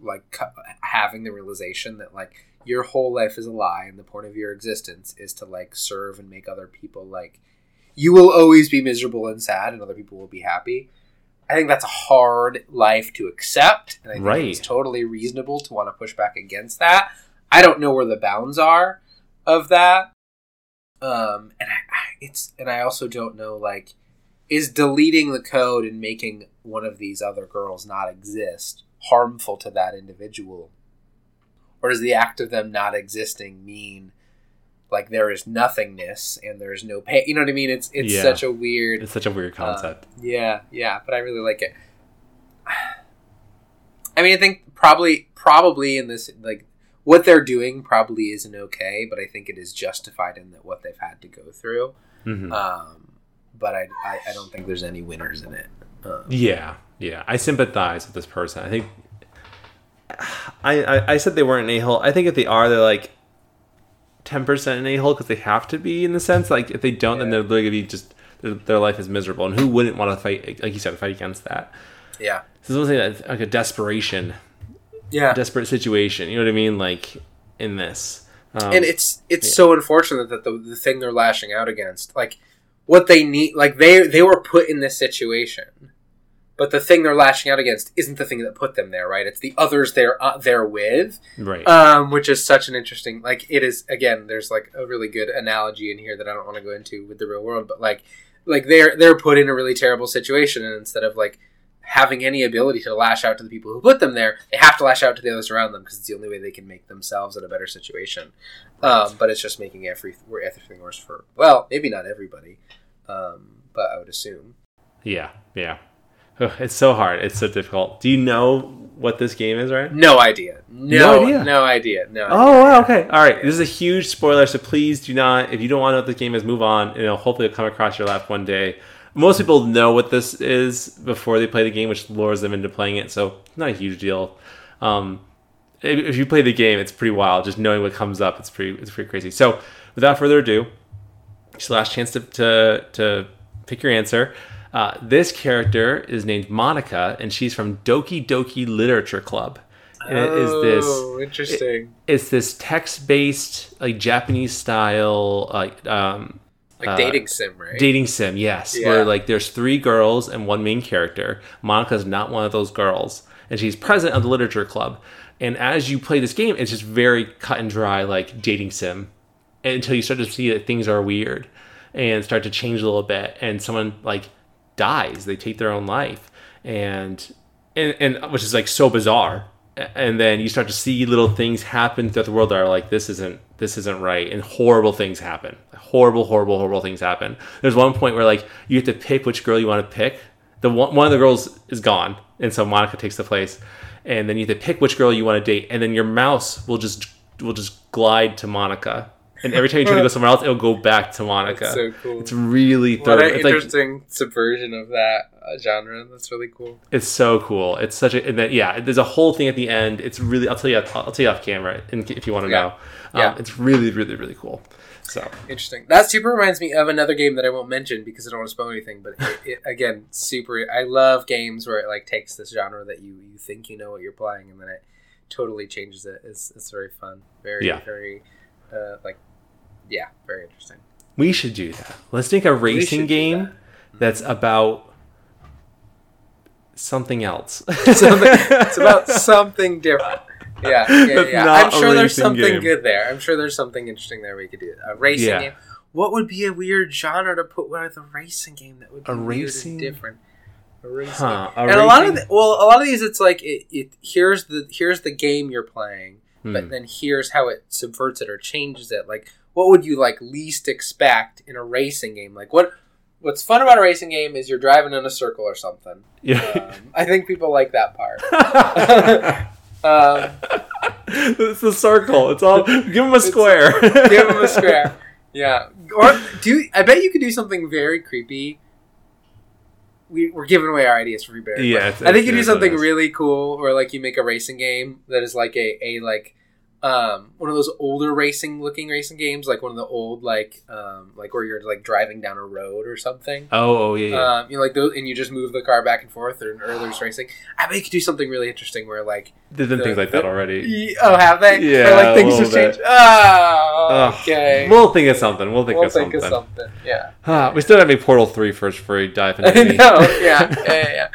like having the realization that like your whole life is a lie, and the point of your existence is to like serve and make other people like you will always be miserable and sad, and other people will be happy. I think that's a hard life to accept, and I think Right. it's totally reasonable to want to push back against that. I don't know where the bounds are of that, um, and I, it's and I also don't know like is deleting the code and making one of these other girls not exist harmful to that individual, or does the act of them not existing mean like there is nothingness and there is no pain? You know what I mean? It's it's Yeah. such a weird It's such a weird uh, concept. yeah, yeah, but I really like it. I mean, I think probably probably in this like what they're doing probably isn't okay, but I think it is justified in that what they've had to go through. Mhm. Um, but I, I I don't think there's any winners in it. Um, Yeah, yeah. I sympathize with this person. I think I I, I said they weren't an a hole. I think if they are, they're like ten percent an a hole because they have to be in the sense like if they don't, then they're literally gonna be just their, their life is miserable. And who wouldn't want to fight, like you said, fight against that? yeah, This is thing like a desperation, yeah, desperate situation. You know what I mean? Like in this, um, and it's it's yeah. so unfortunate that the the thing they're lashing out against, like what they need, like they they were put in this situation, but the thing they're lashing out against isn't the thing that put them there, right? It's the others they're uh, they're with, right. um, which is such an interesting. Like it is again, there's like a really good analogy in here that I don't want to go into with the real world, but like like they're they're put in a really terrible situation, and instead of like having any ability to lash out to the people who put them there, they have to lash out to the others around them because it's the only way they can make themselves in a better situation. Um, but it's just making every everything worse for well, maybe not everybody, um, but I would assume. Yeah, yeah. Ugh, It's so hard. It's so difficult. Do you know what this game is, right? No idea. No, No idea. No idea. No. Oh, wow, okay. All right. This is a huge spoiler, so please do not, if you don't want to know what this game is, move on. You know, hopefully it'll come across your lap one day. Most people know what this is before they play the game, which lures them into playing it, so it's not a huge deal. Um, if, if you play the game, it's pretty wild. Just knowing what comes up, it's pretty, it's pretty crazy. So, without further ado, it's the last chance to, to, to pick your answer. Uh, this character is named Monika, and she's from Doki Doki Literature Club. And it is this Oh, interesting. it's this text-based like japanese style like um like uh, dating sim, right? dating sim yes Yeah. where like there's three girls and one main character monika's not one of those girls and she's president of the literature club and as you play this game it's just very cut and dry like dating sim until you start to see that things are weird and start to change a little bit and someone like dies. They take their own life. And and, and which is like so bizarre. And then you start to see little things happen throughout the world that are like this isn't this isn't right. And horrible things happen. Horrible horrible horrible things happen. There's one point where like you have to pick which girl you want to pick. The one, one of the girls is gone. And so monika takes the place. And then you have to pick which girl you want to date. And then your mouse will just will just glide to monika and every time you try to go somewhere else it'll go back to monika That's so cool. it's really what an It's like interesting subversion of that uh, genre. That's really cool. it's so cool. It's such a and then yeah. There's a whole thing at the end. It's really I'll tell you I'll tell you off camera if you want to Yeah. know. Um, Yeah. it's really really really cool. So Interesting. That super reminds me of another game that I won't mention because I don't want to spoil anything. But it, it, again, super. I love games where it like takes this genre that you you think you know what you're playing and then it totally changes it. It's it's very fun. Very Yeah. very uh, like yeah, very interesting. we should do that. Let's make a racing game that. that's about something else. Something, it's about something different. Yeah, yeah, yeah. I'm sure there's something game. good there. I'm sure there's something interesting there we could do. A racing Yeah. game. What would be a weird genre to put with a racing game that would be A racing- different? A racing Huh, game. a and a lot of the, well, a lot of these, it's like it, it. Here's the here's the game you're playing, Hmm. but then here's how it subverts it or changes it. Like, what would you like least expect in a racing game? Like, what what's fun about a racing game is you're driving in a circle or something. yeah. Um, I think people like that part. Um, it's the circle. It's all give them a square. give them a square. Yeah. Or do I bet you could do something very creepy. We, we're giving away our ideas for free bear. Yeah, I think you do it's what it something really cool, or like you make a racing game that is like a, a like um one of those older racing looking racing games, like one of the old like um like where you're like driving down a road or something. oh, oh yeah. yeah. Um, you know, like those, and you just move the car back and forth, or, or there's racing. I bet you could do something really interesting where like There's been the- things like that already. Oh, have they? Yeah, Or, like things changed. bit. Oh, Ugh. okay. We'll think of something. We'll think, of something. We'll of, think something. of something. Yeah. Ah, we still have a Portal 3 first before we dive into I know. Yeah. Yeah. Yeah. yeah.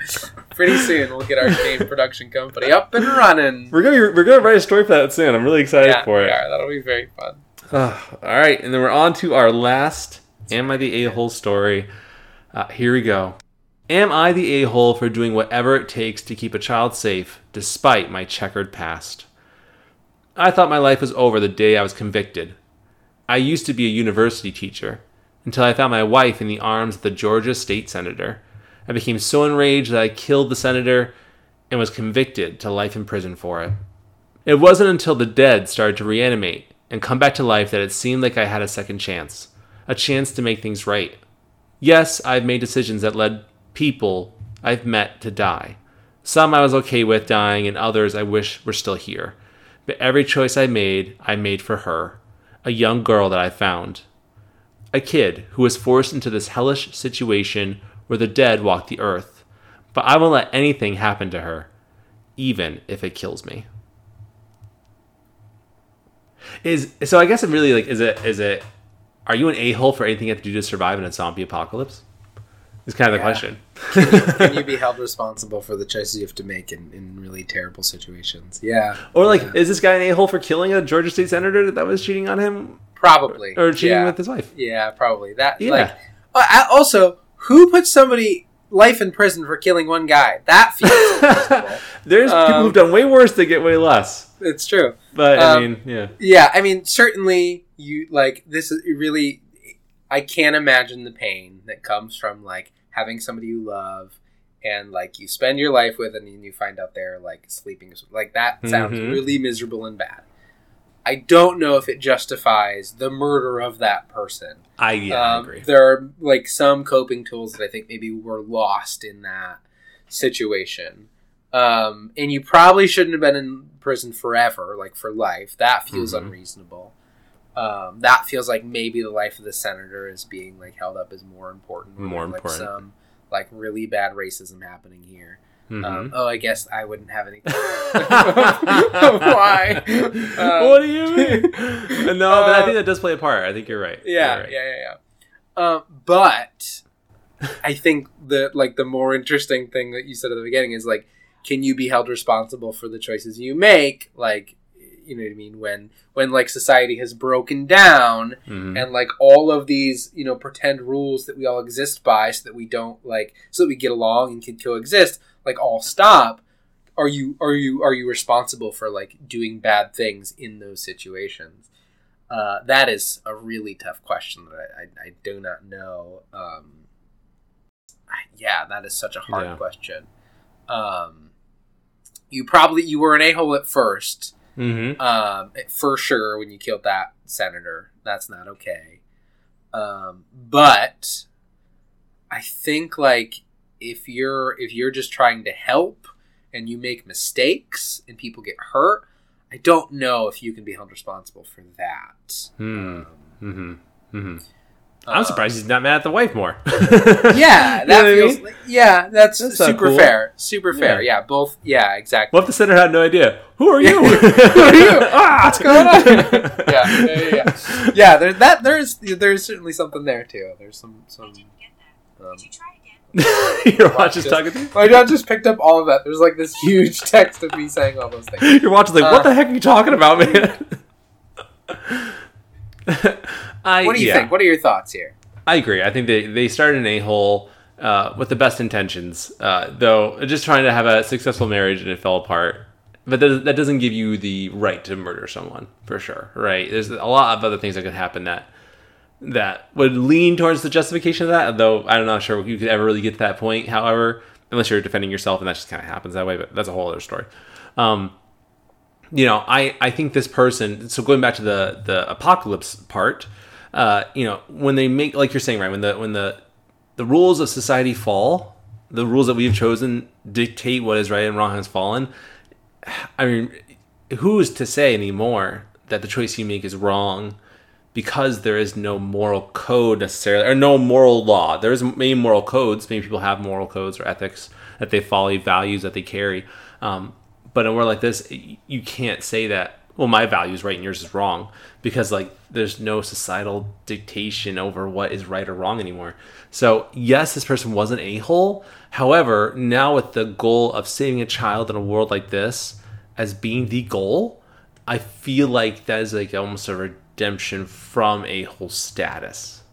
Pretty soon we'll get our game production company up and running. We're gonna we're gonna write a story for that soon. I'm really excited Yeah, for we it. are. That'll be very fun. Ah, all right, and then we're on to our last "Am I the a-hole?" story. Uh, here we go. Am I the a-hole for doing whatever it takes to keep a child safe despite my checkered past? I thought my life was over the day I was convicted. I used to be a university teacher until I found my wife in the arms of the Georgia state senator. I became so enraged that I killed the senator and was convicted to life in prison for it. It wasn't until the dead started to reanimate and come back to life that it seemed like I had a second chance, a chance to make things right. Yes, I've made decisions that led people I've met to die. Some I was okay with dying, and others I wish were still here. But every choice I made, I made for her, a young girl that I found. A kid who was forced into this hellish situation where the dead walk the earth. But I won't let anything happen to her, even if it kills me. Is so I guess it really like is it is it are you an a hole for anything you have to do to survive in a zombie apocalypse? Is kind of the Yeah. question. Can you be held responsible for the choices you have to make in, in really terrible situations? Yeah. Or like, Yeah. is this guy an a hole for killing a Georgia state senator that was cheating on him Probably. or cheating yeah. with his wife? Yeah, probably. That Yeah. like Uh, I- also, who puts somebody life in prison for killing one guy? That feels. There's people Um, who've done way worse that get way less. it's true. But I um, mean, yeah. Yeah, I mean, certainly you like this is really. I can't imagine the pain that comes from like having somebody you love and like you spend your life with, and then you find out they're like sleeping. Like that sounds Mhm. really miserable and bad. I don't know if it justifies the murder of that person. I yeah, I Um, agree. There are like some coping tools that I think maybe were lost in that situation. Um, and you probably shouldn't have been in prison forever, like for life. That feels Mhm. unreasonable. Um, that feels like maybe the life of the senator is being like held up as more important. More like important. Some like really bad racism happening here. Mhm. Um, oh, I guess I wouldn't have any. Why? Um, what do you mean? no, but I uh, think that does play a part. I think you're right. Yeah, You're right. yeah, yeah, yeah. Um, but I think the like the more interesting thing that you said at the beginning is like, can you be held responsible for the choices you make? Like, you know what I mean? When when like society has broken down Mhm. and like all of these you know pretend rules that we all exist by, so that we don't like so that we get along and can coexist, like all stop. Are you are you are you responsible for like doing bad things in those situations? Uh, that is a really tough question that I, I, I do not know. Um, yeah, that is such a hard Yeah. question. Um, you probably you were an a hole at first, Mhm. um, for sure when you killed that senator. That's not okay. Um, but I think like if you're if you're just trying to help and you make mistakes and people get hurt, I don't know if you can be held responsible for that. Hmm. Um, Mhm. Mhm. uh, I'm surprised he's not mad at the wife more. Yeah, You know that I feels. mean? yeah, that's, That's super cool. fair. Super fair. Yeah. Yeah, both. Yeah, exactly. What if the senator had no idea? Who are you? Who are you? ah, What's going on? yeah, yeah, yeah, yeah. yeah there's that. There's there's certainly something there too. There's some some. Um, Your watch is talking to you. my dad just picked up all of that. There's like this huge text of me saying all those things. Your watch is like, Uh, what the heck are you talking about, man? I, What do you yeah. think? What are your thoughts here? I agree. I think they, they started an a hole uh, with the best intentions, uh, though just trying to have a successful marriage and it fell apart. But that, that doesn't give you the right to murder someone for sure, right? There's a lot of other things that could happen that that would lean towards the justification of that. Though I'm not sure you could ever really get to that point. However, unless you're defending yourself, and that just kind of happens that way. But that's a whole other story. Um, you know, I, I think this person. So going back to the the apocalypse part, uh, you know, when they make like you're saying, right? When the when the the rules of society fall, the rules that we've chosen dictate what is right and wrong has fallen. I mean, who is to say anymore that the choice you make is wrong because there is no moral code necessarily, or no moral law? There is many moral codes. Many people have moral codes or ethics that they follow, values that they carry. Um, but in a world like this, you can't say that. Well, my value is right and yours is wrong because like there's no societal dictation over what is right or wrong anymore. So yes, this person was an a hole. However, now with the goal of saving a child in a world like this as being the goal, I feel like that is like almost a redemption from a whole status.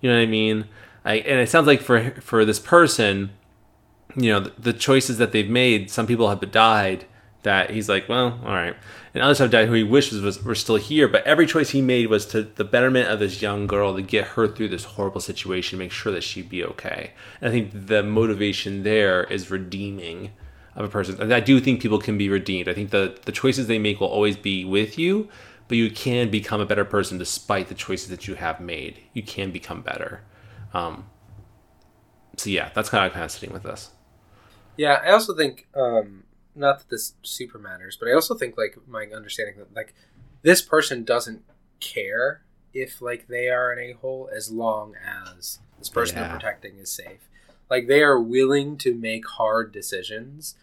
You know what I mean? I, and it sounds like for for this person, you know, the, the choices that they've made, some people have died that he's like, well, all right. And others have died who he wishes was were still here, but every choice he made was to the betterment of this young girl to get her through this horrible situation, make sure that she'd be okay. And I think the motivation there is redeeming of a person. And I do think people can be redeemed. I think the the choices they make will always be with you, but you can become a better person despite the choices that you have made. You can become better. Um, so yeah, that's kind of kind of sitting with this. Yeah, I also think um, not that this super matters, but I also think like my understanding that like this person doesn't care if like they are an a hole as long as this person Yeah. they're protecting is safe. Like they are willing to make hard decisions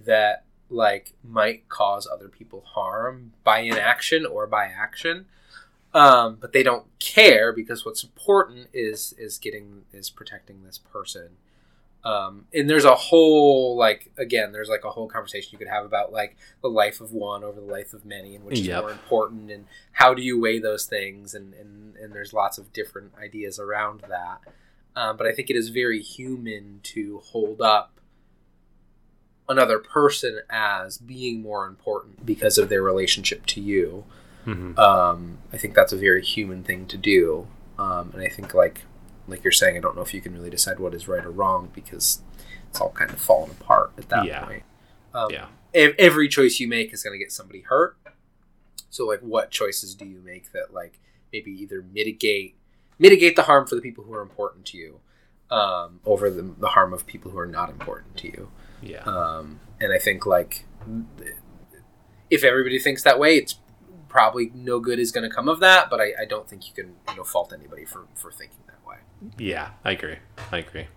that like might cause other people harm by inaction or by action. Um, but they don't care because what's important is is getting is protecting this person um, and there's a whole like again there's like a whole conversation you could have about like the life of one over the life of many and which is Yep. more important and how do you weigh those things and and, and there's lots of different ideas around that um, but I think it is very human to hold up another person as being more important because of their relationship to you. Mhm. Um, I think that's a very human thing to do, um, and I think like like you're saying, I don't know if you can really decide what is right or wrong because it's all kind of falling apart at that Yeah. point. Um, Yeah. ev- every choice you make is going to get somebody hurt. So like, what choices do you make that like maybe either mitigate mitigate the harm for the people who are important to you, um, over the, the harm of people who are not important to you? Yeah. Um, and I think like if everybody thinks that way, it's probably no good is going to come of that. But I, I don't think you can you know fault anybody for for thinking that way. Yeah, I agree. I agree.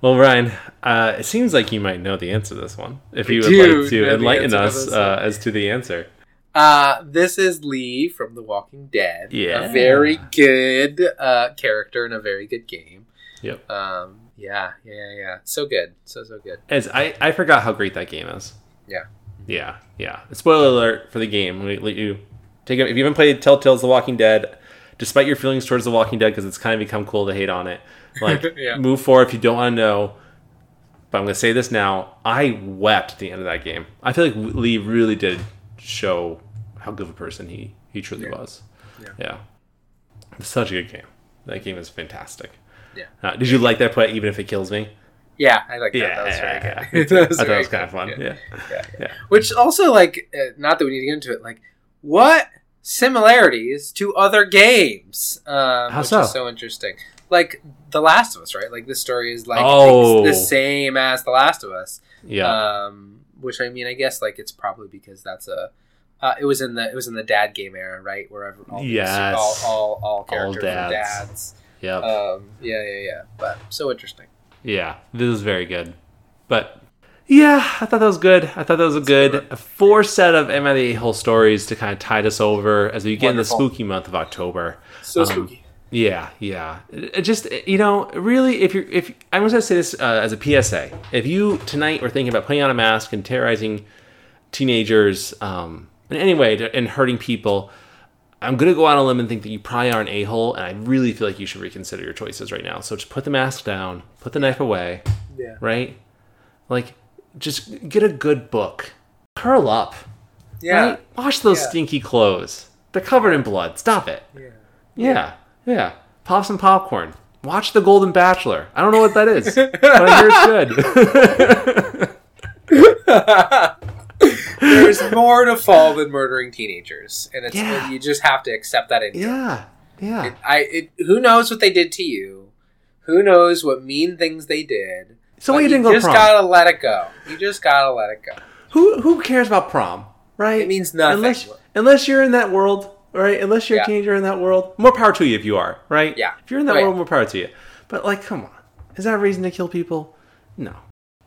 Well, Ryan, uh, it seems like you might know the answer to this one. If you would like to enlighten us uh, as to the answer. Uh, this is Lee from The Walking Dead. Yeah. A very good uh, character and a very good game. Yep. Um, yeah, yeah, yeah. So good. So, so good. As I, I forgot how great that game is. Yeah. Yeah, yeah. Spoiler alert for the game. We let you take it. If you haven't played Telltale's The Walking Dead, despite your feelings towards The Walking Dead, because it's kind of become cool to hate on it, like Yeah. move forward if you don't want to know. But I'm gonna say this now. I wept at the end of that game. I feel like Lee really did show how good of a person he he truly Yeah. was. Yeah. yeah. It's such a good game. That game is fantastic. Yeah. Uh, did you like that play, even if it kills me? Yeah, I like that. Yeah, that was very yeah, good. yeah. That was I thought it was kind of fun. Yeah. Yeah. Yeah. Which also, like, uh, not that we need to get into it, like, what similarities to other games? Um, How which so? is so interesting. Like The Last of Us, right? Like this story is like Oh. the same as The Last of Us. Yeah. Um, which I mean, I guess like it's probably because that's a. Uh, it was in the it was in the dad game era, right? Wherever all Yes. all, all all characters were dads. dads. Yep. Um, yeah, yeah, yeah. But so interesting. Yeah, this is very good. But yeah, I thought that was good. I thought that was a good a four set of Am I the A-Hole stories to kind of tide us over as we get in the spooky month of October. So Um, spooky. Yeah, yeah. It, just you know, really, if you're if I'm going to say this uh, as a PSA, if you tonight were thinking about putting on a mask and terrorizing teenagers um, in any way and hurting people, I'm going to go out on a limb and think that you probably are an a hole, and I really feel like you should reconsider your choices right now. So just put the mask down, put the knife away, Yeah. right? Like, just get a good book, curl up, Yeah. right? Wash those Yeah. stinky clothes. They're covered in blood. Stop it. Yeah. Yeah, yeah. Pop some popcorn. Watch The Golden Bachelor. I don't know what that is, but I hear it's good. There's more to fall than murdering teenagers, and it's Yeah. you just have to accept that. In yeah, yeah. It, I it, who knows what they did to you? Who knows what mean things they did? So you didn't go just prom? gotta let it go. You just gotta let it go. Who who cares about prom, right? It means nothing. Unless unless you're in that world, right? Unless you're Yeah. a teenager in that world, more power to you if you are, right? Yeah. If you're in that yeah. world, more power to you. But like, come on, is that a reason to kill people? No,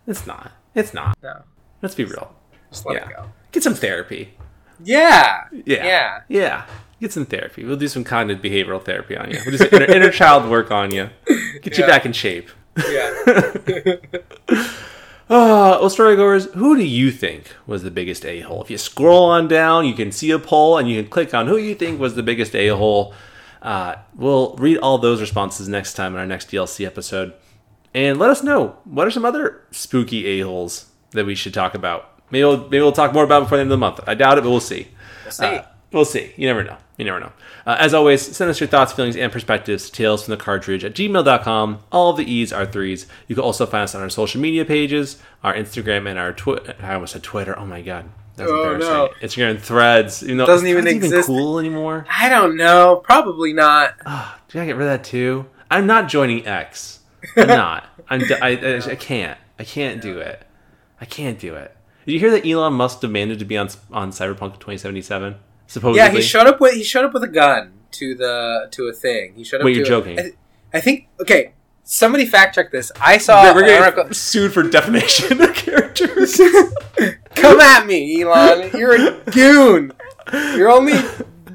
it's not. It's not. No, Let's be real. Just let Yeah. it go. Get some therapy. Yeah. Yeah. Yeah. Yeah. Get some therapy. We'll do some cognitive behavioral therapy on you. We'll do some inner, inner child work on you. Get you back in shape. Yeah. Uh, well, storygoers, who do you think was the biggest a hole? If you scroll on down, you can see a poll and you can click on who you think was the biggest a hole. Uh, we'll read all those responses next time in our next DLC episode. And let us know what are some other spooky a holes that we should talk about. Maybe we'll, maybe we'll talk more about it before the end of the month. I doubt it, but we'll see. We'll see. Uh, we'll see. You never know. You never know. Uh, as always, send us your thoughts, feelings, and perspectives tales from the cartridge at gmail.com. All of the E's are threes. You can also find us on our social media pages, our Instagram and our Twitter. I almost said Twitter. Oh my god. That's Oh, embarrassing. no. Instagram and threads. You know, Doesn't even exist. cool anymore. I don't know. Probably not. Ah, do I get rid of that too? I'm not joining X. I'm not. I'm. d- I, I, I can't. I can't do it. I can't do it. Did you hear that Elon Musk demanded to be on on Cyberpunk 2077? Supposedly. Yeah, he showed up with he showed up with a gun to the to a thing. He showed up. Wait, to you're a- joking. I, I think. Okay, somebody fact check this. I saw We're an gonna article. sued for defamation of characters. Come at me, Elon. You're a goon. You're only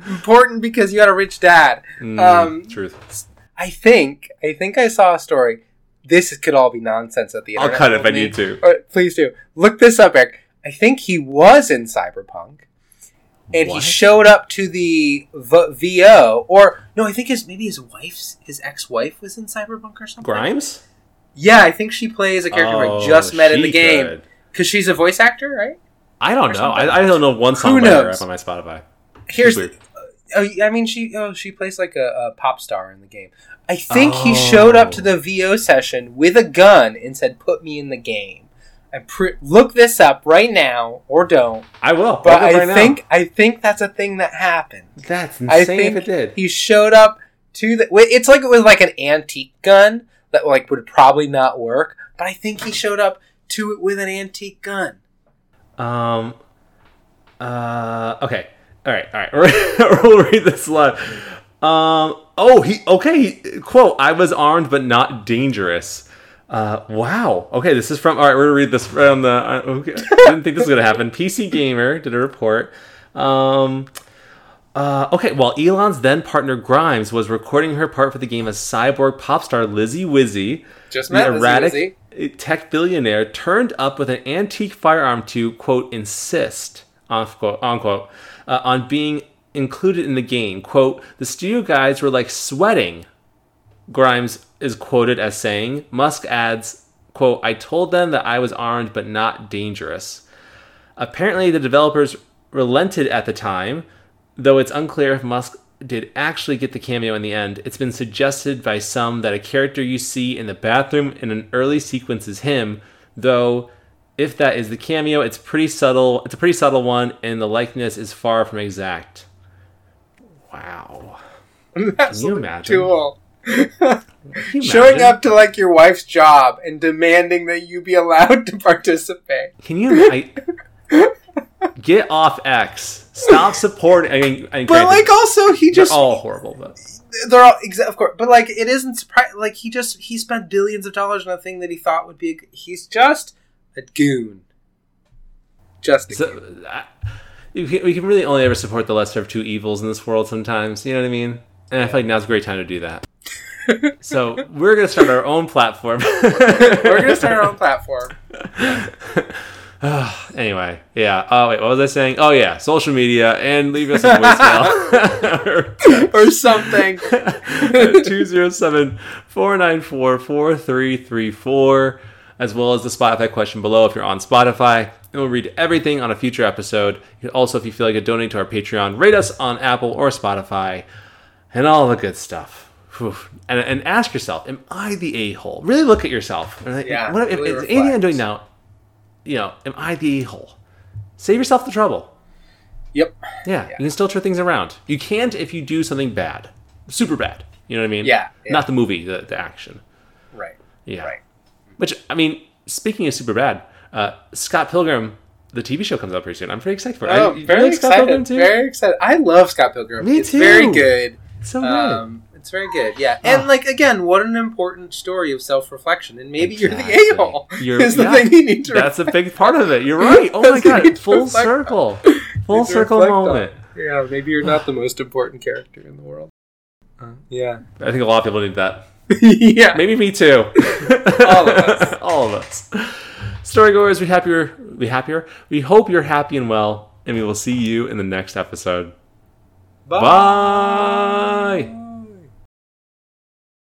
important because you had a rich dad. Mm, Um, truth. I think. I think I saw a story. This could all be nonsense at the end. I'll cut it if I need to. Please do. Look this up, Eric. I think he was in Cyberpunk. and he showed up to the v- VO, or no, I think his maybe his wife's his ex wife was in Cyberpunk or something. Grimes? Yeah, I think she plays a character who I Oh, just met in the game because she's a voice actor, right? I don't Or know. I, I don't know one song Who knows? on my Spotify. Here's, Weird. Uh, oh, I mean, she oh she plays like a, a pop star in the game. I think he showed up to Oh. the VO session with a gun and said, "Put me in the game." And pre- look this up right now, or don't. I will. But I right now. think I think that's a thing that happened. that's insane I think if it did. he showed up to the. It's like it was like an antique gun that like would probably not work, but I think he showed up to it with an antique gun. Um. Uh. Okay. All right. All right. we'll read this live. Um. Oh, he. Okay. Quote: "I was armed, but not dangerous." Uh. Wow. Okay. This is from. All right. We're gonna read this on the. Uh, okay. Didn't think this was gonna happen. PC Gamer did a report. Um. Uh, okay, while Elon's then partner Grimes was recording her part for the game as cyborg pop star Lizzy Wizzy, Just the erratic Wizzy. tech billionaire turned up with an antique firearm to quote insist unquote, unquote uh, on being included in the game quote the studio guys were like sweating grimes is quoted as saying musk adds quote i told them that i was armed but not dangerous apparently the developers relented at the time though it's unclear if musk did actually get the cameo in the end it's been suggested by some that a character you see in the bathroom in an early sequence is him though if that is the cameo it's pretty subtle it's a pretty subtle one and the likeness is far from exact wow That's you imagine? cool. Showing up to like your wife's job and demanding that you be allowed to participate. can you I, get off x stop supporting i mean, I mean But like, also he they're just all horrible but they're all exa- of course. But like, it isn't surprising. Like he just he spent billions of dollars on a thing that he thought would be. A, he's just a goon. Just a goon. So, I, you can, we can really only ever support the lesser of two evils in this world sometimes. You know what I mean? And I feel like now's a great time to do that. So we're gonna start our own platform. We're gonna start our own platform. anyway, yeah. Oh wait, what was I saying? Oh yeah, social media and leave us a voicemail. or something. 207-494-4334 as well as the Spotify question below if you're on Spotify. And we'll read everything on a future episode. Also, if you feel like a donate to our Patreon, rate us on Apple or Spotify and all the good stuff. And, and ask yourself, am I the a-hole? Really look at yourself. Yeah, what if, really if, anything I'm doing now, you know, am I the a-hole? Save yourself the trouble. Yep. Yeah, you can still turn things around. You can't if you do something bad, super bad. You know what I mean? Yeah, yeah. Not the movie, the, the action. Right. Yeah. Right. Which I mean, speaking of super bad, uh, Scott Pilgrim, the TV show comes out pretty soon. I'm pretty excited for it. Oh, I- very like Scott Pilgrim excited. Very excited. I love Scott Pilgrim. Me it's too. Very good. It's so good. Um, it's very good. Yeah. Oh. And like again, what an important story of self-reflection. And maybe Exactly. you're the a-hole. You're- is the yeah. thing you need to. That's a big part of it. You're right. Oh my That's what you god, full circle, on. full circle reflect on. moment. Yeah. Maybe you're not the most important character in the world. Uh, yeah. I think a lot of people need that. yeah. Maybe me too. All of us. All of us. Storygoers, we happier. We happier. We hope you're happy and well, and we will see you in the next episode. Bye.